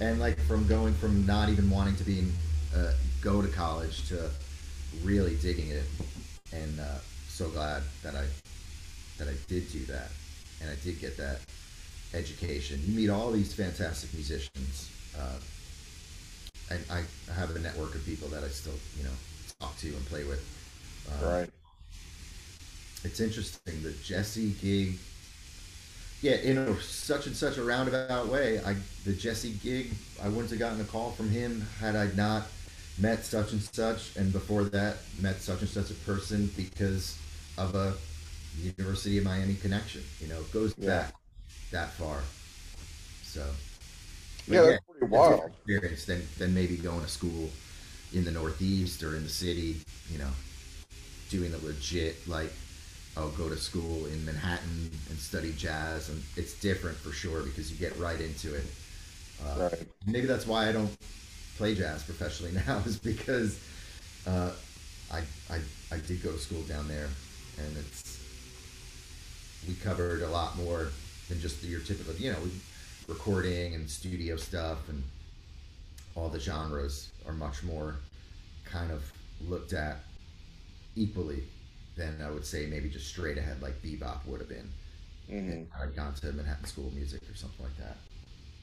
S2: and like from going from not even wanting to be in, uh, go to college to really digging it, and uh, so glad that I that I did do that, and I did get that education. You meet all these fantastic musicians. Uh, and I, I have a network of people that I still, you know, talk to and play with.
S1: Um, right
S2: it's interesting the Jesse gig. Yeah, in a, such and such a roundabout way, I the Jesse gig, I wouldn't have gotten a call from him had I not met such and such, and before that met such and such a person because of a University of Miami connection. You know, it goes
S1: Yeah.
S2: back that far. So but
S1: Yeah, that's pretty wild.
S2: experience than than maybe going to school in the Northeast or in the city. You know, doing the legit like. Oh, go to school in Manhattan and study jazz, and it's different for sure because you get right into it. Uh,
S1: Right.
S2: maybe that's why I don't play jazz professionally now is because uh, I, I I did go to school down there, and it's we covered a lot more than just your typical you know recording and studio stuff and all the genres are much more kind of looked at equally than I would say maybe just straight ahead like bebop would have been.
S1: hmm
S2: I'd gone to Manhattan School of Music or something like that.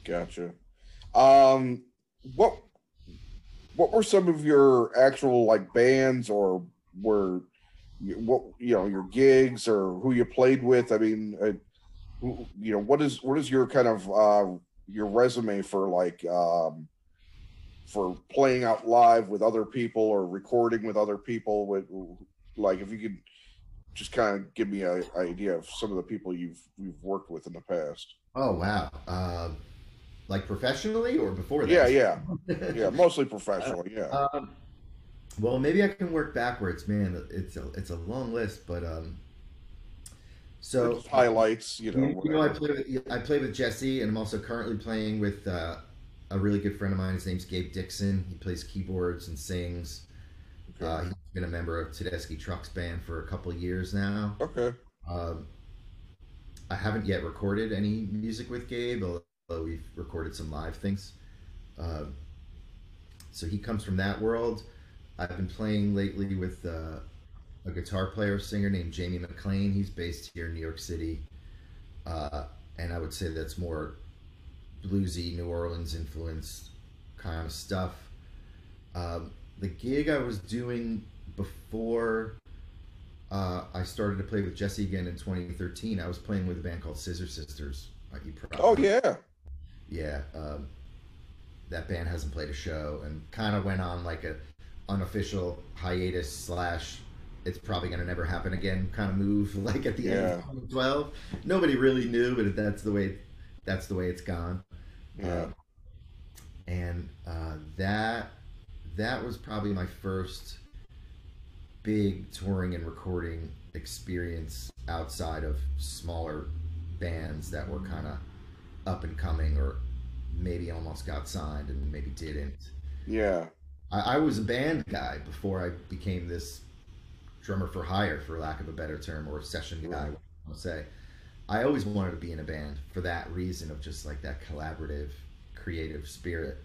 S1: Gotcha. Um, what what were some of your actual like bands or were what you know your gigs or who you played with? I mean, uh, who, you know, what is what is your kind of uh, your resume for like um, for playing out live with other people or recording with other people? With like, if you could just kind of give me an idea of some of the people you've you've worked with in the past.
S2: Oh wow! Uh, like professionally or before that?
S1: Yeah, yeah, yeah, mostly professional. Yeah.
S2: Um, well, maybe I can work backwards, man. It's a it's a long list, but um. So
S1: Just highlights, you know.
S2: you, you know, I play with I play with Jesse, and I'm also currently playing with uh, a really good friend of mine. His name's Gabe Dixon. He plays keyboards and sings. Uh, he's been a member of Tedeschi Trucks Band for a couple of years now.
S1: okay.
S2: Um, I haven't yet recorded any music with Gabe, although we've recorded some live things. Uh, so he comes from that world. I've been playing lately with uh, a guitar player singer named Jamie McLean. He's based here in New York City, uh, and I would say that's more bluesy, New Orleans influenced kind of stuff. Um, the gig I was doing before uh, I started to play with Jesse again in 2013. I was playing with a band called Scissor Sisters. You probably,
S1: Oh yeah.
S2: yeah. Um, that band hasn't played a show and kind of went on like a unofficial hiatus slash. It's probably gonna never happen again. Kind of move like at the end of 2012. Nobody really knew, but that's the way. That's the way it's gone.
S1: Yeah.
S2: Uh, and uh, that that was probably my first big touring and recording experience outside of smaller bands that were kind of up and coming or maybe almost got signed and maybe didn't.
S1: Yeah.
S2: I, I was a band guy before I became this drummer for hire, for lack of a better term, or session guy.
S1: Right.
S2: I'll say. I always wanted to be in a band for that reason of just like that collaborative, creative spirit,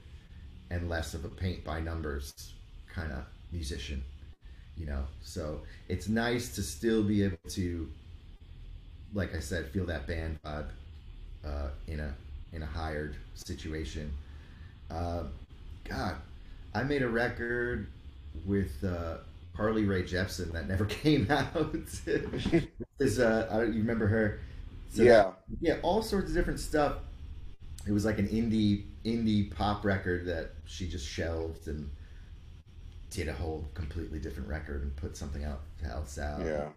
S2: and less of a paint by numbers kind of musician. You know, so it's nice to still be able to, like I said, feel that band vibe uh, in a in a hired situation. Uh, God, I made a record with uh, Carly Rae Jepsen that never came out. Is uh, I don't, you remember her? So
S1: yeah.
S2: yeah, all sorts of different stuff. It was like an indie indie pop record that she just shelved and did a whole completely different record and put something out else out.
S1: Yeah.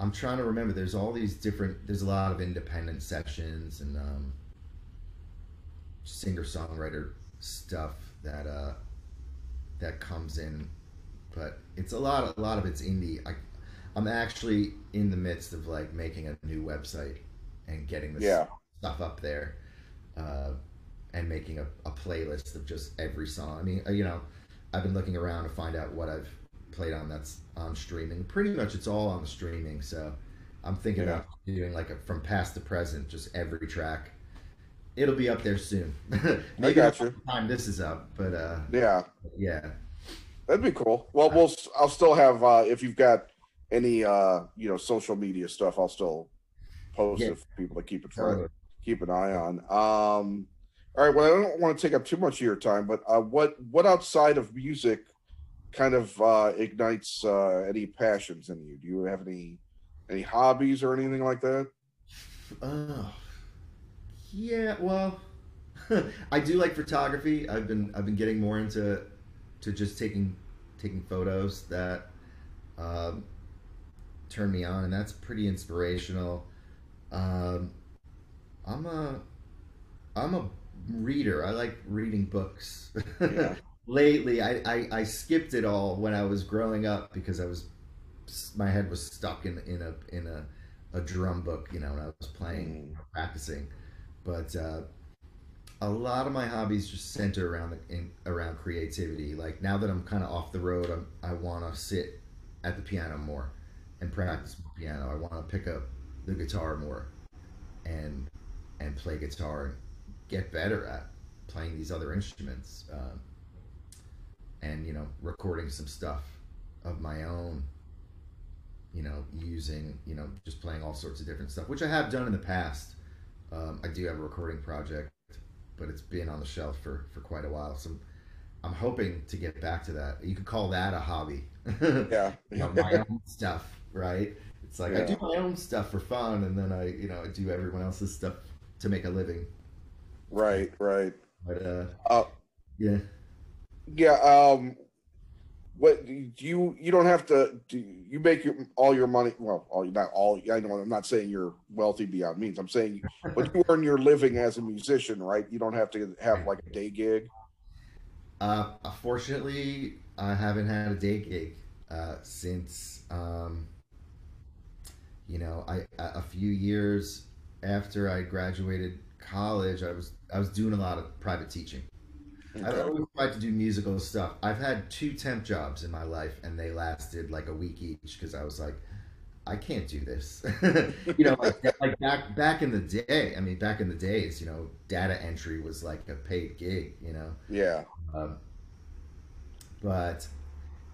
S2: I'm trying to remember. There's all these different. There's a lot of independent sessions and um, singer songwriter stuff that uh, that comes in, but it's a lot. A lot of it's indie. I, I'm actually in the midst of like making a new website and getting this
S1: Yeah.
S2: stuff up there, uh, and making a, a playlist of just every song. I mean, uh, you know, I've been looking around to find out what I've played on that's on streaming. Pretty much, it's all on the streaming. So I'm thinking
S1: Yeah.
S2: about doing like a from past to present, just every track. It'll be up there soon. Maybe
S1: got
S2: not
S1: you.
S2: the time this is up, but uh,
S1: Yeah.
S2: yeah,
S1: That'd be cool. Well, we'll I'll still have uh if you've got any uh you know social media stuff, I'll still post
S2: Yeah.
S1: if people to keep it
S2: Totally.
S1: keep an eye on. Um all right, well I don't want to take up too much of your time, but uh what what outside of music kind of uh ignites uh any passions in you? Do you have any any hobbies or anything like that?
S2: Oh, yeah. Well, I do like photography. I've been I've been getting more into to just taking taking photos that um, turn me on, and that's pretty inspirational. Um, I'm a I'm a reader. I like reading books.
S1: Yeah.
S2: Lately, I, I, I skipped it all when I was growing up because I was my head was stuck in in a in a, a drum book, you know, when I was playing,
S1: Mm.
S2: practicing. But uh, a lot of my hobbies just center around the, in, around creativity. Like now that I'm kind of off the road, I'm, I want to sit at the piano more and practice piano. I want to pick up the guitar more and and play guitar and get better at playing these other instruments. Um, and you know, recording some stuff of my own. You know, using you know, just playing all sorts of different stuff, which I have done in the past. Um, I do have a recording project, but it's been on the shelf for for quite a while. So I'm, I'm hoping to get back to that. You could call that a hobby.
S1: Yeah.
S2: you know, my own stuff, right? It's like I do my own stuff for fun, and then I, you know, I do everyone else's stuff to make a living.
S1: Right, right.
S2: But uh,
S1: Uh,
S2: yeah,
S1: yeah. Um, what do you you don't have to do you make your all your money well all not all i know i'm not saying you're wealthy beyond means i'm saying but you earn your living as a musician right you don't have to have like a day gig
S2: uh, fortunately, I haven't had a day gig uh, since, um, you know, I a a few years after I graduated college, I was I was doing a lot of private teaching. I've always tried to do musical stuff. I've had two temp jobs in my life, and they lasted like a week each because I was like, I can't do this. you know, like, like back back in the day. I mean, back in the days, you know, data entry was like a paid gig. You know,
S1: yeah
S2: um, but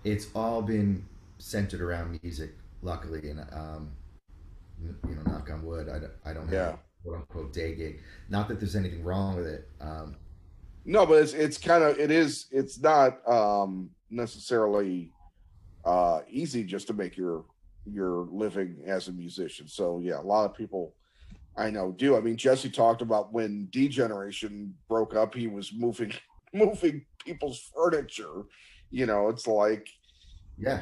S2: it's all been centered around music, luckily, and um, you know, knock on wood, I don't, I don't
S1: Yeah.
S2: a quote unquote day gig. Not that there's anything wrong with it. Um,
S1: no but it's it's kind of it is it's not um necessarily uh easy just to make your your living as a musician. So yeah a lot of people i know do. I mean jesse talked about when d generation broke up he was moving moving people's furniture. You know it's like
S2: yeah,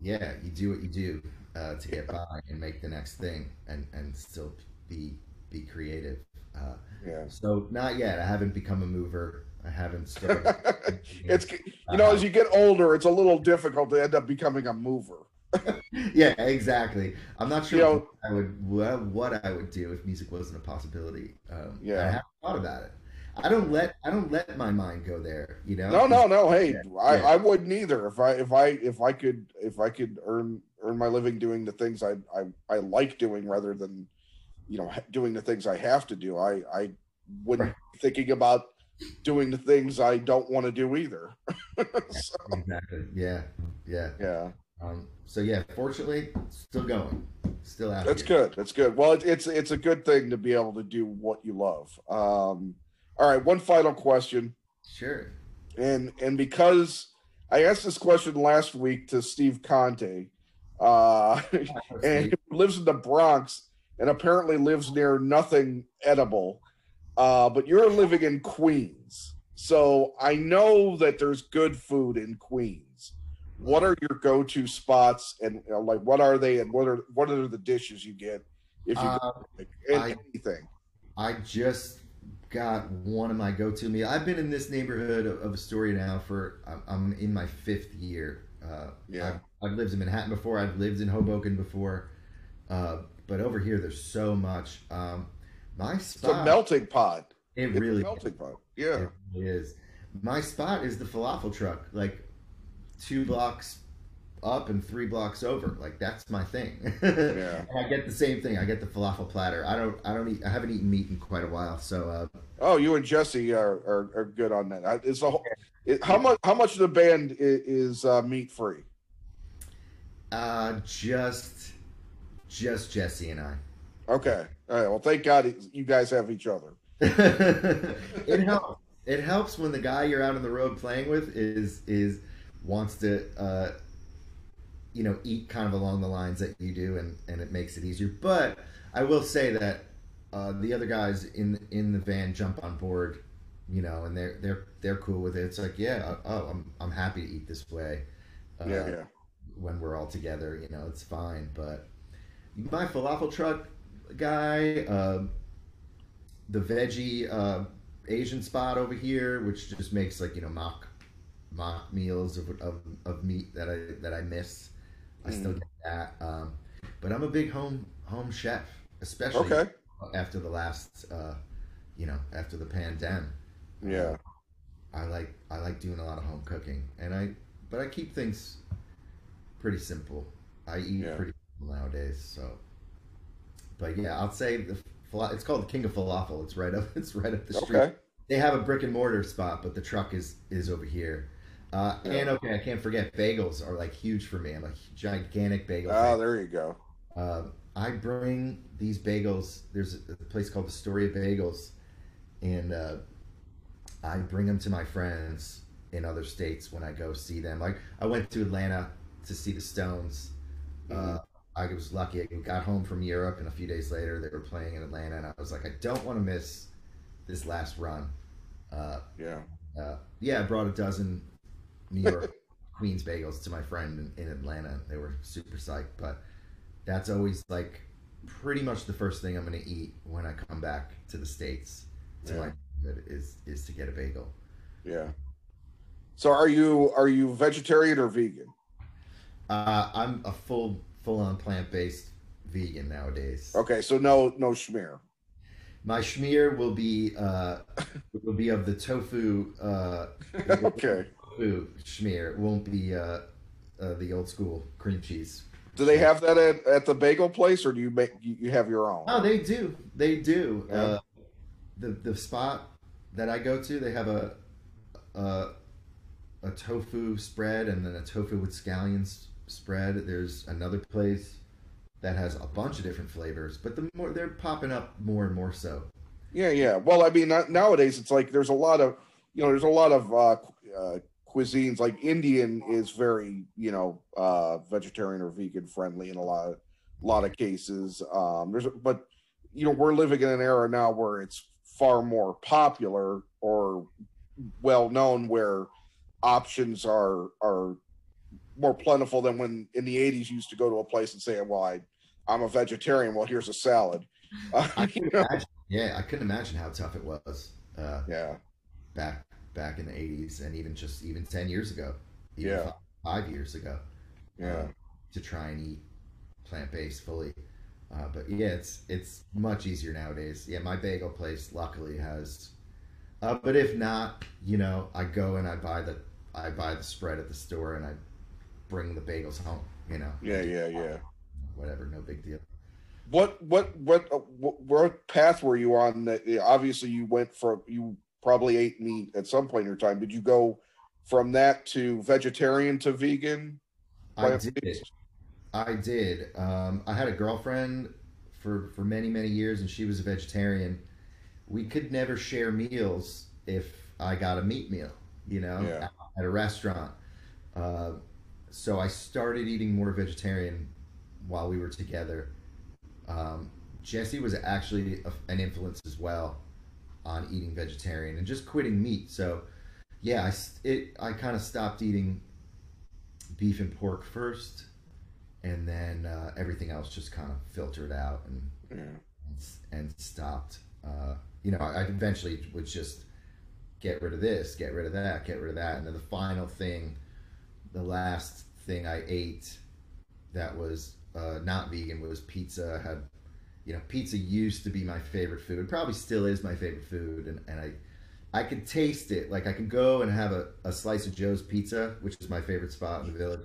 S2: yeah, you do what you do uh, to get by and make the next thing, and and still be be creative. Uh,
S1: yeah
S2: so not yet. I haven't become a mover. I haven't started.
S1: it's you know as you get older it's a little difficult to end up becoming a mover
S2: yeah, exactly. I'm not sure
S1: You know-
S2: what I would what, what I would do if music wasn't a possibility. Um,
S1: Yeah.
S2: I haven't thought about it. I don't let I don't let my mind go there. You know.
S1: No, no, no. Hey,
S2: Yeah,
S1: I. I wouldn't either. If I if I if I could if I could earn earn my living doing the things I I, I like doing rather than you know doing the things I have to do, I I wouldn't
S2: Right.
S1: be thinking about doing the things I don't want to do either. So,
S2: Exactly. Yeah. Yeah.
S1: yeah,
S2: Um, so yeah, fortunately, still going, still out.
S1: that's
S2: here.
S1: good. That's good. Well, it, it's it's a good thing to be able to do what you love. Um, all right, one final question.
S2: Sure.
S1: and and because I asked this question last week to Steve Conte, uh, and he lives in the Bronx and apparently lives near nothing edible, uh, but you're living in Queens, so I know that there's good food in Queens. What are your go-to spots, and you know, like what are they, and what are what are the dishes you get if you
S2: Uh,
S1: and
S2: I-
S1: anything?
S2: I just got one of my go-to meals. I've been in this neighborhood of, of Astoria now for I'm, in my fifth year. Uh,
S1: Yeah.
S2: I've, I've lived in Manhattan before. I've lived in Hoboken before, uh, but over here there's so much. Um, my
S1: It's a melting pot.
S2: it
S1: It's
S2: really
S1: a melting pot. Yeah.
S2: It really is. My spot is the falafel truck, like two blocks up and three blocks over. Like that's my thing.
S1: Yeah.
S2: And I get the same thing. I get the falafel platter. I don't. I don't eat. I haven't eaten meat in quite a while. So uh,
S1: Oh, you and Jesse are are, are good on that. I- It's a whole, it, how much how much of the band is, is uh, meat free?
S2: uh, just, just Jesse and I.
S1: Okay, all right. Well, thank God you guys have each other.
S2: it helps. It helps when the guy you're out on the road playing with is is wants to uh, you know eat kind of along the lines that you do, and and it makes it easier. But I will say that uh, the other guys in in the van jump on board you know, and they're they're they're cool with it. It's like, yeah, oh, I'm I'm happy to eat this way. Uh,
S1: yeah, yeah.
S2: When we're all together, you know, it's fine. But my falafel truck guy, uh, the veggie uh, Asian spot over here, which just makes like you know mock mock meals of, of, of meat that I that I miss. I still get that. Um, but I'm a big home home chef, especially
S1: Okay.
S2: after the last, uh, you know, after the pandemic.
S1: Yeah.
S2: I like I like doing a lot of home cooking, and I but I keep things pretty simple. I eat
S1: Yeah.
S2: pretty simple nowadays, so. But yeah, I'll say the it's called the King of Falafel. It's right up it's right up the street.
S1: Okay.
S2: They have a brick and mortar spot, but the truck is is over here. Uh,
S1: Yeah.
S2: And okay, I can't forget bagels are like huge for me. I'm a gigantic bagel.
S1: Oh,
S2: fan.
S1: there you go.
S2: Uh, I bring these bagels. There's a place called the Story of Bagels, and uh, I bring them to my friends in other states when I go see them. Like I went to Atlanta to see the Stones. Uh, I was lucky. I got home from Europe, and a few days later they were playing in Atlanta, and I was like, I don't want to miss this last run. Uh,
S1: Yeah.
S2: uh, yeah, I brought a dozen New York Queens bagels to my friend in, in Atlanta. They were super psyched, but that's always like pretty much the first thing I'm going to eat when I come back to the states to
S1: Yeah.
S2: my is is to get a bagel.
S1: Yeah. So are you are you vegetarian or vegan?
S2: Uh, I'm a full full on plant based vegan nowadays.
S1: Okay, so no no schmear.
S2: My schmear will be uh, will be of the tofu uh,
S1: okay.
S2: Tofu schmear. It won't be uh, uh, the old school cream cheese.
S1: Do they have that at, at the bagel place, or do you make you you have your own?
S2: Oh, they do. They do.
S1: Yeah.
S2: Uh, the the spot that I go to, they have a a, a tofu spread and then a tofu with scallions spread. There's another place that has a bunch of different flavors, but the more they're popping up more and more so.
S1: Yeah, yeah. Well, I mean, nowadays it's like there's a lot of, you know, there's a lot of uh, uh, cuisines. Like Indian is very, you know, uh, vegetarian or vegan friendly in a lot, of, a lot of cases. Um, there's, but you know, we're living in an era now where it's far more popular or well known, where options are are more plentiful than when in the 80s you used to go to a place and say, "Well, I, I'm a vegetarian. Well, here's a salad." Uh,
S2: I
S1: you know?
S2: imagine, yeah, I couldn't imagine how tough it was uh,
S1: Yeah.
S2: back back in the '80s and even just even ten years ago, even
S1: Yeah.
S2: fi- five years ago.
S1: Yeah.
S2: uh, to try and eat plant based fully. Uh, but yeah, it's it's much easier nowadays. Yeah, my bagel place luckily has. Uh, but if not, you know, I go and I buy the I buy the spread at the store and I bring the bagels home. You know,
S1: Yeah, yeah, yeah.
S2: whatever, no big deal.
S1: What what what uh, what, what path were you on? That obviously you went from you probably ate meat at some point in your time. Did you go from that to vegetarian to vegan?
S2: I did. I did. Um, I had a girlfriend for for many many years, and she was a vegetarian. We could never share meals if I got a meat meal, you know,
S1: Yeah.
S2: at, at a restaurant. Uh, so I started eating more vegetarian while we were together. Um, Jesse was actually a, an influence as well on eating vegetarian and just quitting meat. So yeah, I it I kind of stopped eating beef and pork first, and then uh, everything else just kind of filtered out and
S1: Yeah.
S2: and, and stopped. Uh, you know, I, I eventually would just get rid of this, get rid of that, get rid of that, and then the final thing, the last thing I ate that was uh, not vegan was pizza. I had, you know, pizza used to be my favorite food. Probably still is my favorite food, and, and I. I could taste it. Like I could go and have a, a slice of Joe's Pizza, which is my favorite spot in the village.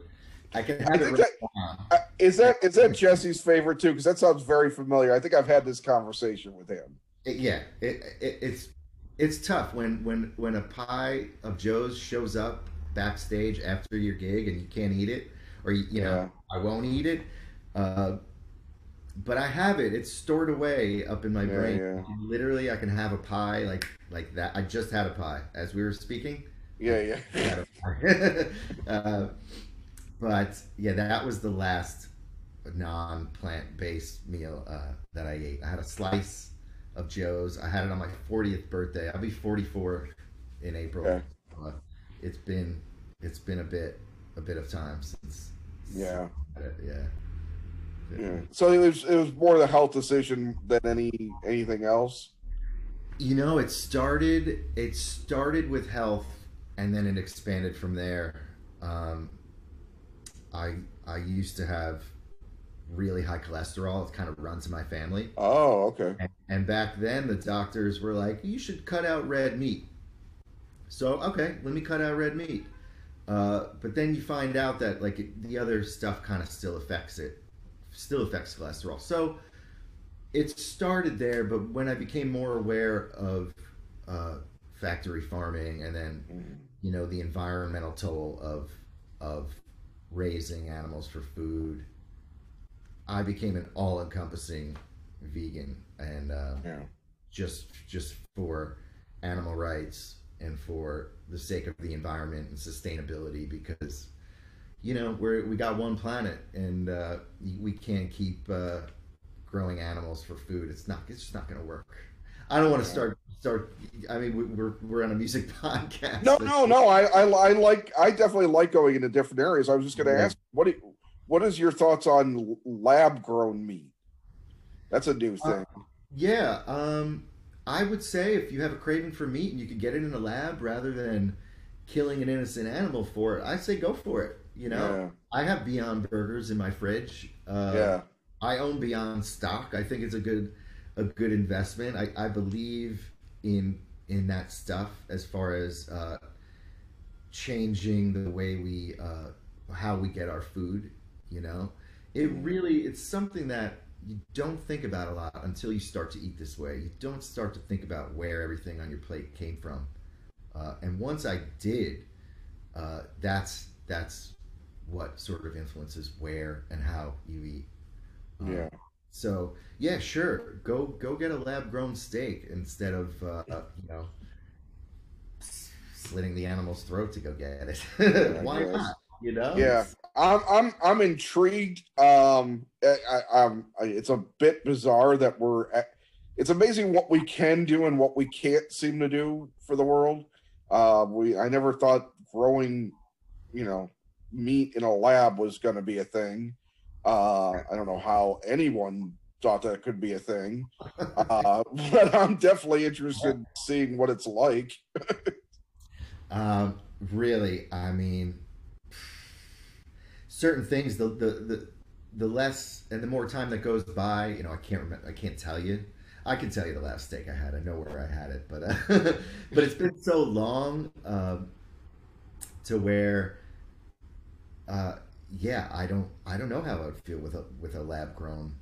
S2: I can have
S1: I
S2: it That,
S1: uh, is that is that Jesse's favorite too? Because that sounds very familiar. I think I've had this conversation with him.
S2: It- yeah, it, it, it's it's tough when when when a pie of Joe's shows up backstage after your gig and you can't eat it, or you, you know I won't eat it. Uh, but I have it; it's stored away up in my
S1: Yeah,
S2: brain.
S1: yeah.
S2: Literally, I can have a pie like like that. I just had a pie as we were speaking.
S1: Yeah, yeah.
S2: I had a pie. uh, but yeah, that was the last non-plant based meal uh, that I ate. I had a slice of Joe's. I had it on my 40th birthday. I'll be 44 in April.
S1: Okay.
S2: Uh, it's been it's been a bit a bit of time since.
S1: Yeah.
S2: since yeah.
S1: Yeah. So it was it was more of the health decision than any anything else.
S2: You know, it started. It started with health, and then it expanded from there. Um, I I used to have really high cholesterol. It kind of runs in my family,
S1: Oh, okay.
S2: and, and back then the doctors were like, "You should cut out red meat." So okay, let me cut out red meat. Uh, but then you find out that like it, the other stuff kind of still affects it, still affects cholesterol. So it started there, but when I became more aware of uh, factory farming and then
S1: Mhm.
S2: you know the environmental toll of of raising animals for food, I became an all-encompassing vegan and uh,
S1: Yeah.
S2: just just for animal rights and for the sake of the environment and sustainability because you know we're we got one planet and uh, we can't keep uh, growing animals for food it's not it's just not going to work i don't want to
S1: Yeah.
S2: start start i mean we- we're we're on a music podcast
S1: No, no, no. I, I, I like. I definitely like going into different areas. I was just going to
S2: Yeah.
S1: ask, what, do you- what is your thoughts on lab grown meat? That's a new
S2: Uh,
S1: thing.
S2: Yeah, um, I would say if you have a craving for meat and you could get it in a lab rather than killing an innocent animal for it, I say go for it. You know, I have Beyond Burgers in my fridge. Uh,
S1: yeah, yeah,
S2: I own Beyond stock. I think it's a good a good investment. I, I believe in in that stuff as far as uh, changing the way we uh, how we get our food. You know, it really it's something that you don't think about a lot until you start to eat this way. You don't start to think about where everything on your plate came from. Uh, and once I did, uh, that's that's what sort of influences where and how you eat. Um,
S1: yeah.
S2: So yeah, sure. Go go get a lab grown steak instead of uh, you know slitting the animal's throat to go get it. Why
S1: guess.
S2: not? You know?
S1: Yeah, I'm I'm I'm intrigued. Um, I, I, it's a bit bizarre that we're. At, it's amazing what we can do and what we can't seem to do for the world. Uh, we I never thought growing, you know, meat in a lab was going to be a thing. Uh, I don't know how anyone thought that could be a thing, uh, but I'm definitely interested in seeing what it's like.
S2: Um, really, I mean, certain things. The, the the the less and the more time that goes by, you know, I can't remember. I can't tell you. I can tell you the last steak I had. I know where I had it, but uh, but it's been so long um, to where, uh, yeah, I don't I don't know how I would feel with a with a lab grown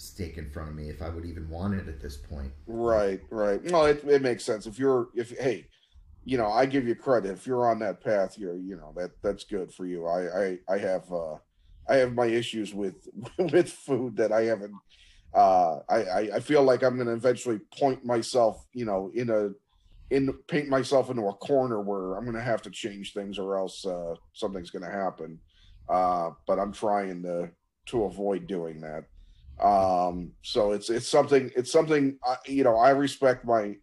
S2: steak in front of me if I would even want it at this point.
S1: Right, right. No, it, it makes sense. If you're, if hey, you know, I give you credit. If you're on that path, you're, you know, that that's good for you. I, I, I have, uh, I have my issues with with food that I haven't. Uh, I, I, feel like I'm going to eventually point myself, you know, in a, in paint myself into a corner where I'm going to have to change things, or else uh, something's going to happen. Uh, but I'm trying to to avoid doing that. Um so it's it's something it's something I, you know i respect my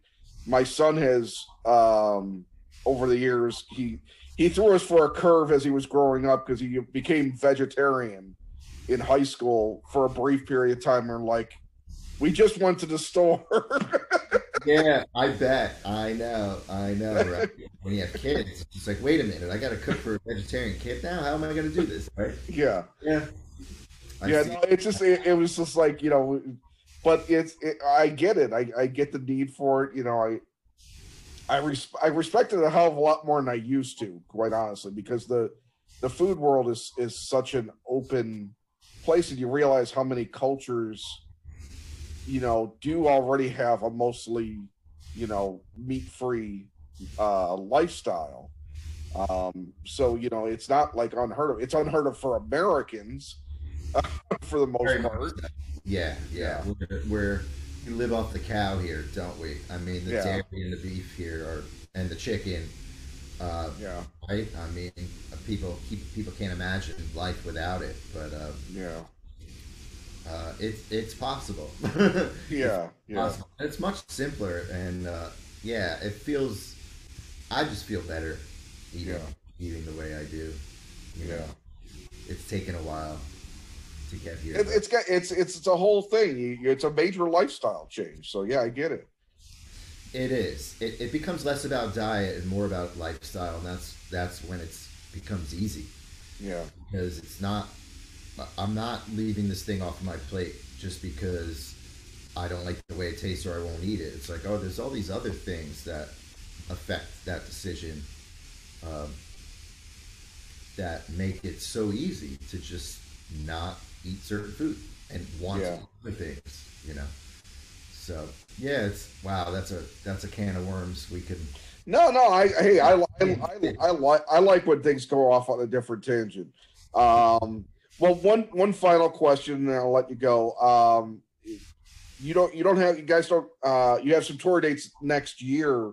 S1: my son has um over the years he he threw us for a curve as he was growing up because he became vegetarian in high school for a brief period of time. And like we just went to the store
S2: Yeah, I bet. I know. I know. Right? when you have kids, it's like, wait a minute, I got to cook for a vegetarian kid now. How am I going to do this? Right?
S1: yeah
S2: Yeah. I
S1: yeah no, it's just it, it was just like you know but it's it, i get it I, I get the need for it you know i i res- i respect it a hell of a lot more than i used to quite honestly because the the food world is is such an open place and you realize how many cultures you know do already have a mostly you know meat free uh lifestyle um so you know it's not like unheard of it's unheard of for americans for the most
S2: Very
S1: part
S2: much so. Yeah, yeah. We're, we're we live off the cow here, don't we? I mean, the
S1: Yeah.
S2: dairy and the beef here, are, and the chicken. Uh,
S1: yeah
S2: right? I mean, people people can't imagine life without it. But uh,
S1: yeah
S2: uh, it's it's possible.
S1: yeah,
S2: it's yeah. Possible. It's much simpler, and uh, yeah, it feels. I just feel better eating yeah. eating the way I do.
S1: yeah, know?
S2: it's taken a while to get here.
S1: It, it's got it's it's it's a whole thing. It's a major lifestyle change. So yeah, I get it.
S2: It is. It, it becomes less about diet and more about lifestyle, and that's that's when it's becomes easy.
S1: Yeah.
S2: Because it's not. I'm not leaving this thing off my plate just because I don't like the way it tastes or I won't eat it. It's like, oh, there's all these other things that affect that decision um, that make it so easy to just not eat certain food and want yeah. other things, you know. So yeah, it's wow. That's a that's a can of worms. We can.
S1: No, no. I hey, I I, I, I like I like when things go off on a different tangent. Um, well, one one final question, and I'll let you go. Um, you don't you don't have you guys don't uh, you have some tour dates next year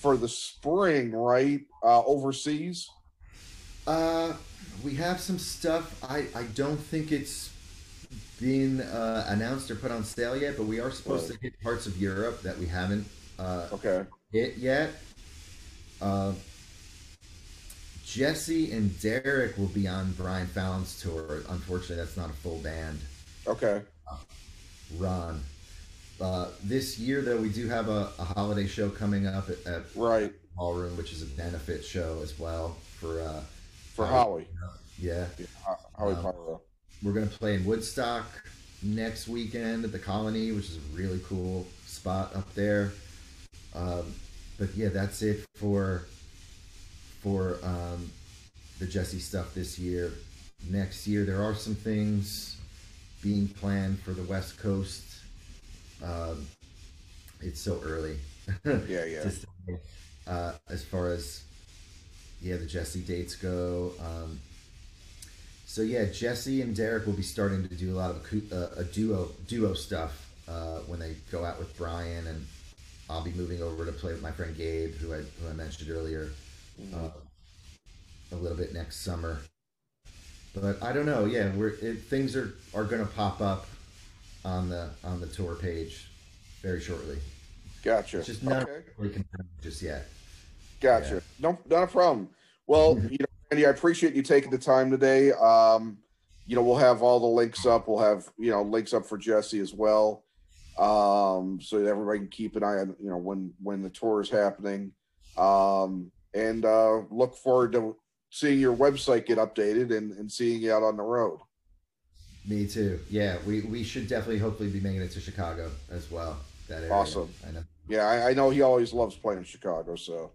S1: for the spring, right? Uh, overseas.
S2: Uh, we have some stuff. I I don't think it's been uh, announced or put on sale yet, but we are supposed right. to hit parts of Europe that we haven't uh,
S1: okay
S2: hit yet. Uh, Jesse and Derek will be on Brian Fallon's tour. Unfortunately, that's not a full band.
S1: Okay.
S2: Uh, run. Uh, this year, though, we do have a, a holiday show coming up at, at
S1: right
S2: Ballroom, which is a benefit show as well for uh,
S1: for Howie.
S2: Yeah,
S1: yeah Howie um, Pyro.
S2: We're gonna play in Woodstock next weekend at the Colony, which is a really cool spot up there. Um, but yeah, that's it for for um, the Jesse stuff this year. Next year, there are some things being planned for the West Coast. Um, it's so early.
S1: yeah, yeah.
S2: uh, as far as yeah, the Jesse dates go. Um, so yeah, Jesse and Derek will be starting to do a lot of uh, a duo duo stuff uh, when they go out with Brian, and I'll be moving over to play with my friend Gabe, who I who I mentioned earlier. Uh, a little bit next summer. But I don't know. Yeah, we're it, things are are going to pop up on the on the tour page very shortly.
S1: Gotcha.
S2: It's just not okay. just yet.
S1: Gotcha. Yeah. No, not a problem. Well, you know, Randy, I appreciate you taking the time today. Um, you know, we'll have all the links up. We'll have you know links up for Jesse as well, um, so that everybody can keep an eye on you know when when the tour is happening. Um, and uh, look forward to seeing your website get updated and, and seeing you out on the road.
S2: Me too. Yeah, we, we should definitely hopefully be making it to Chicago as well. That area.
S1: Awesome. I know. Yeah, I, I know he always loves playing in Chicago. So,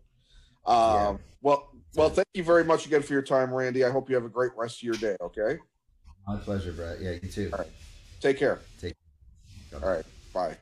S1: um, yeah. well, well, thank you very much again for your time, Randy. I hope you have a great rest of your day. Okay.
S2: My pleasure, Brett. Yeah, you too.
S1: All right. Take care.
S2: Take.
S1: All right. Bye.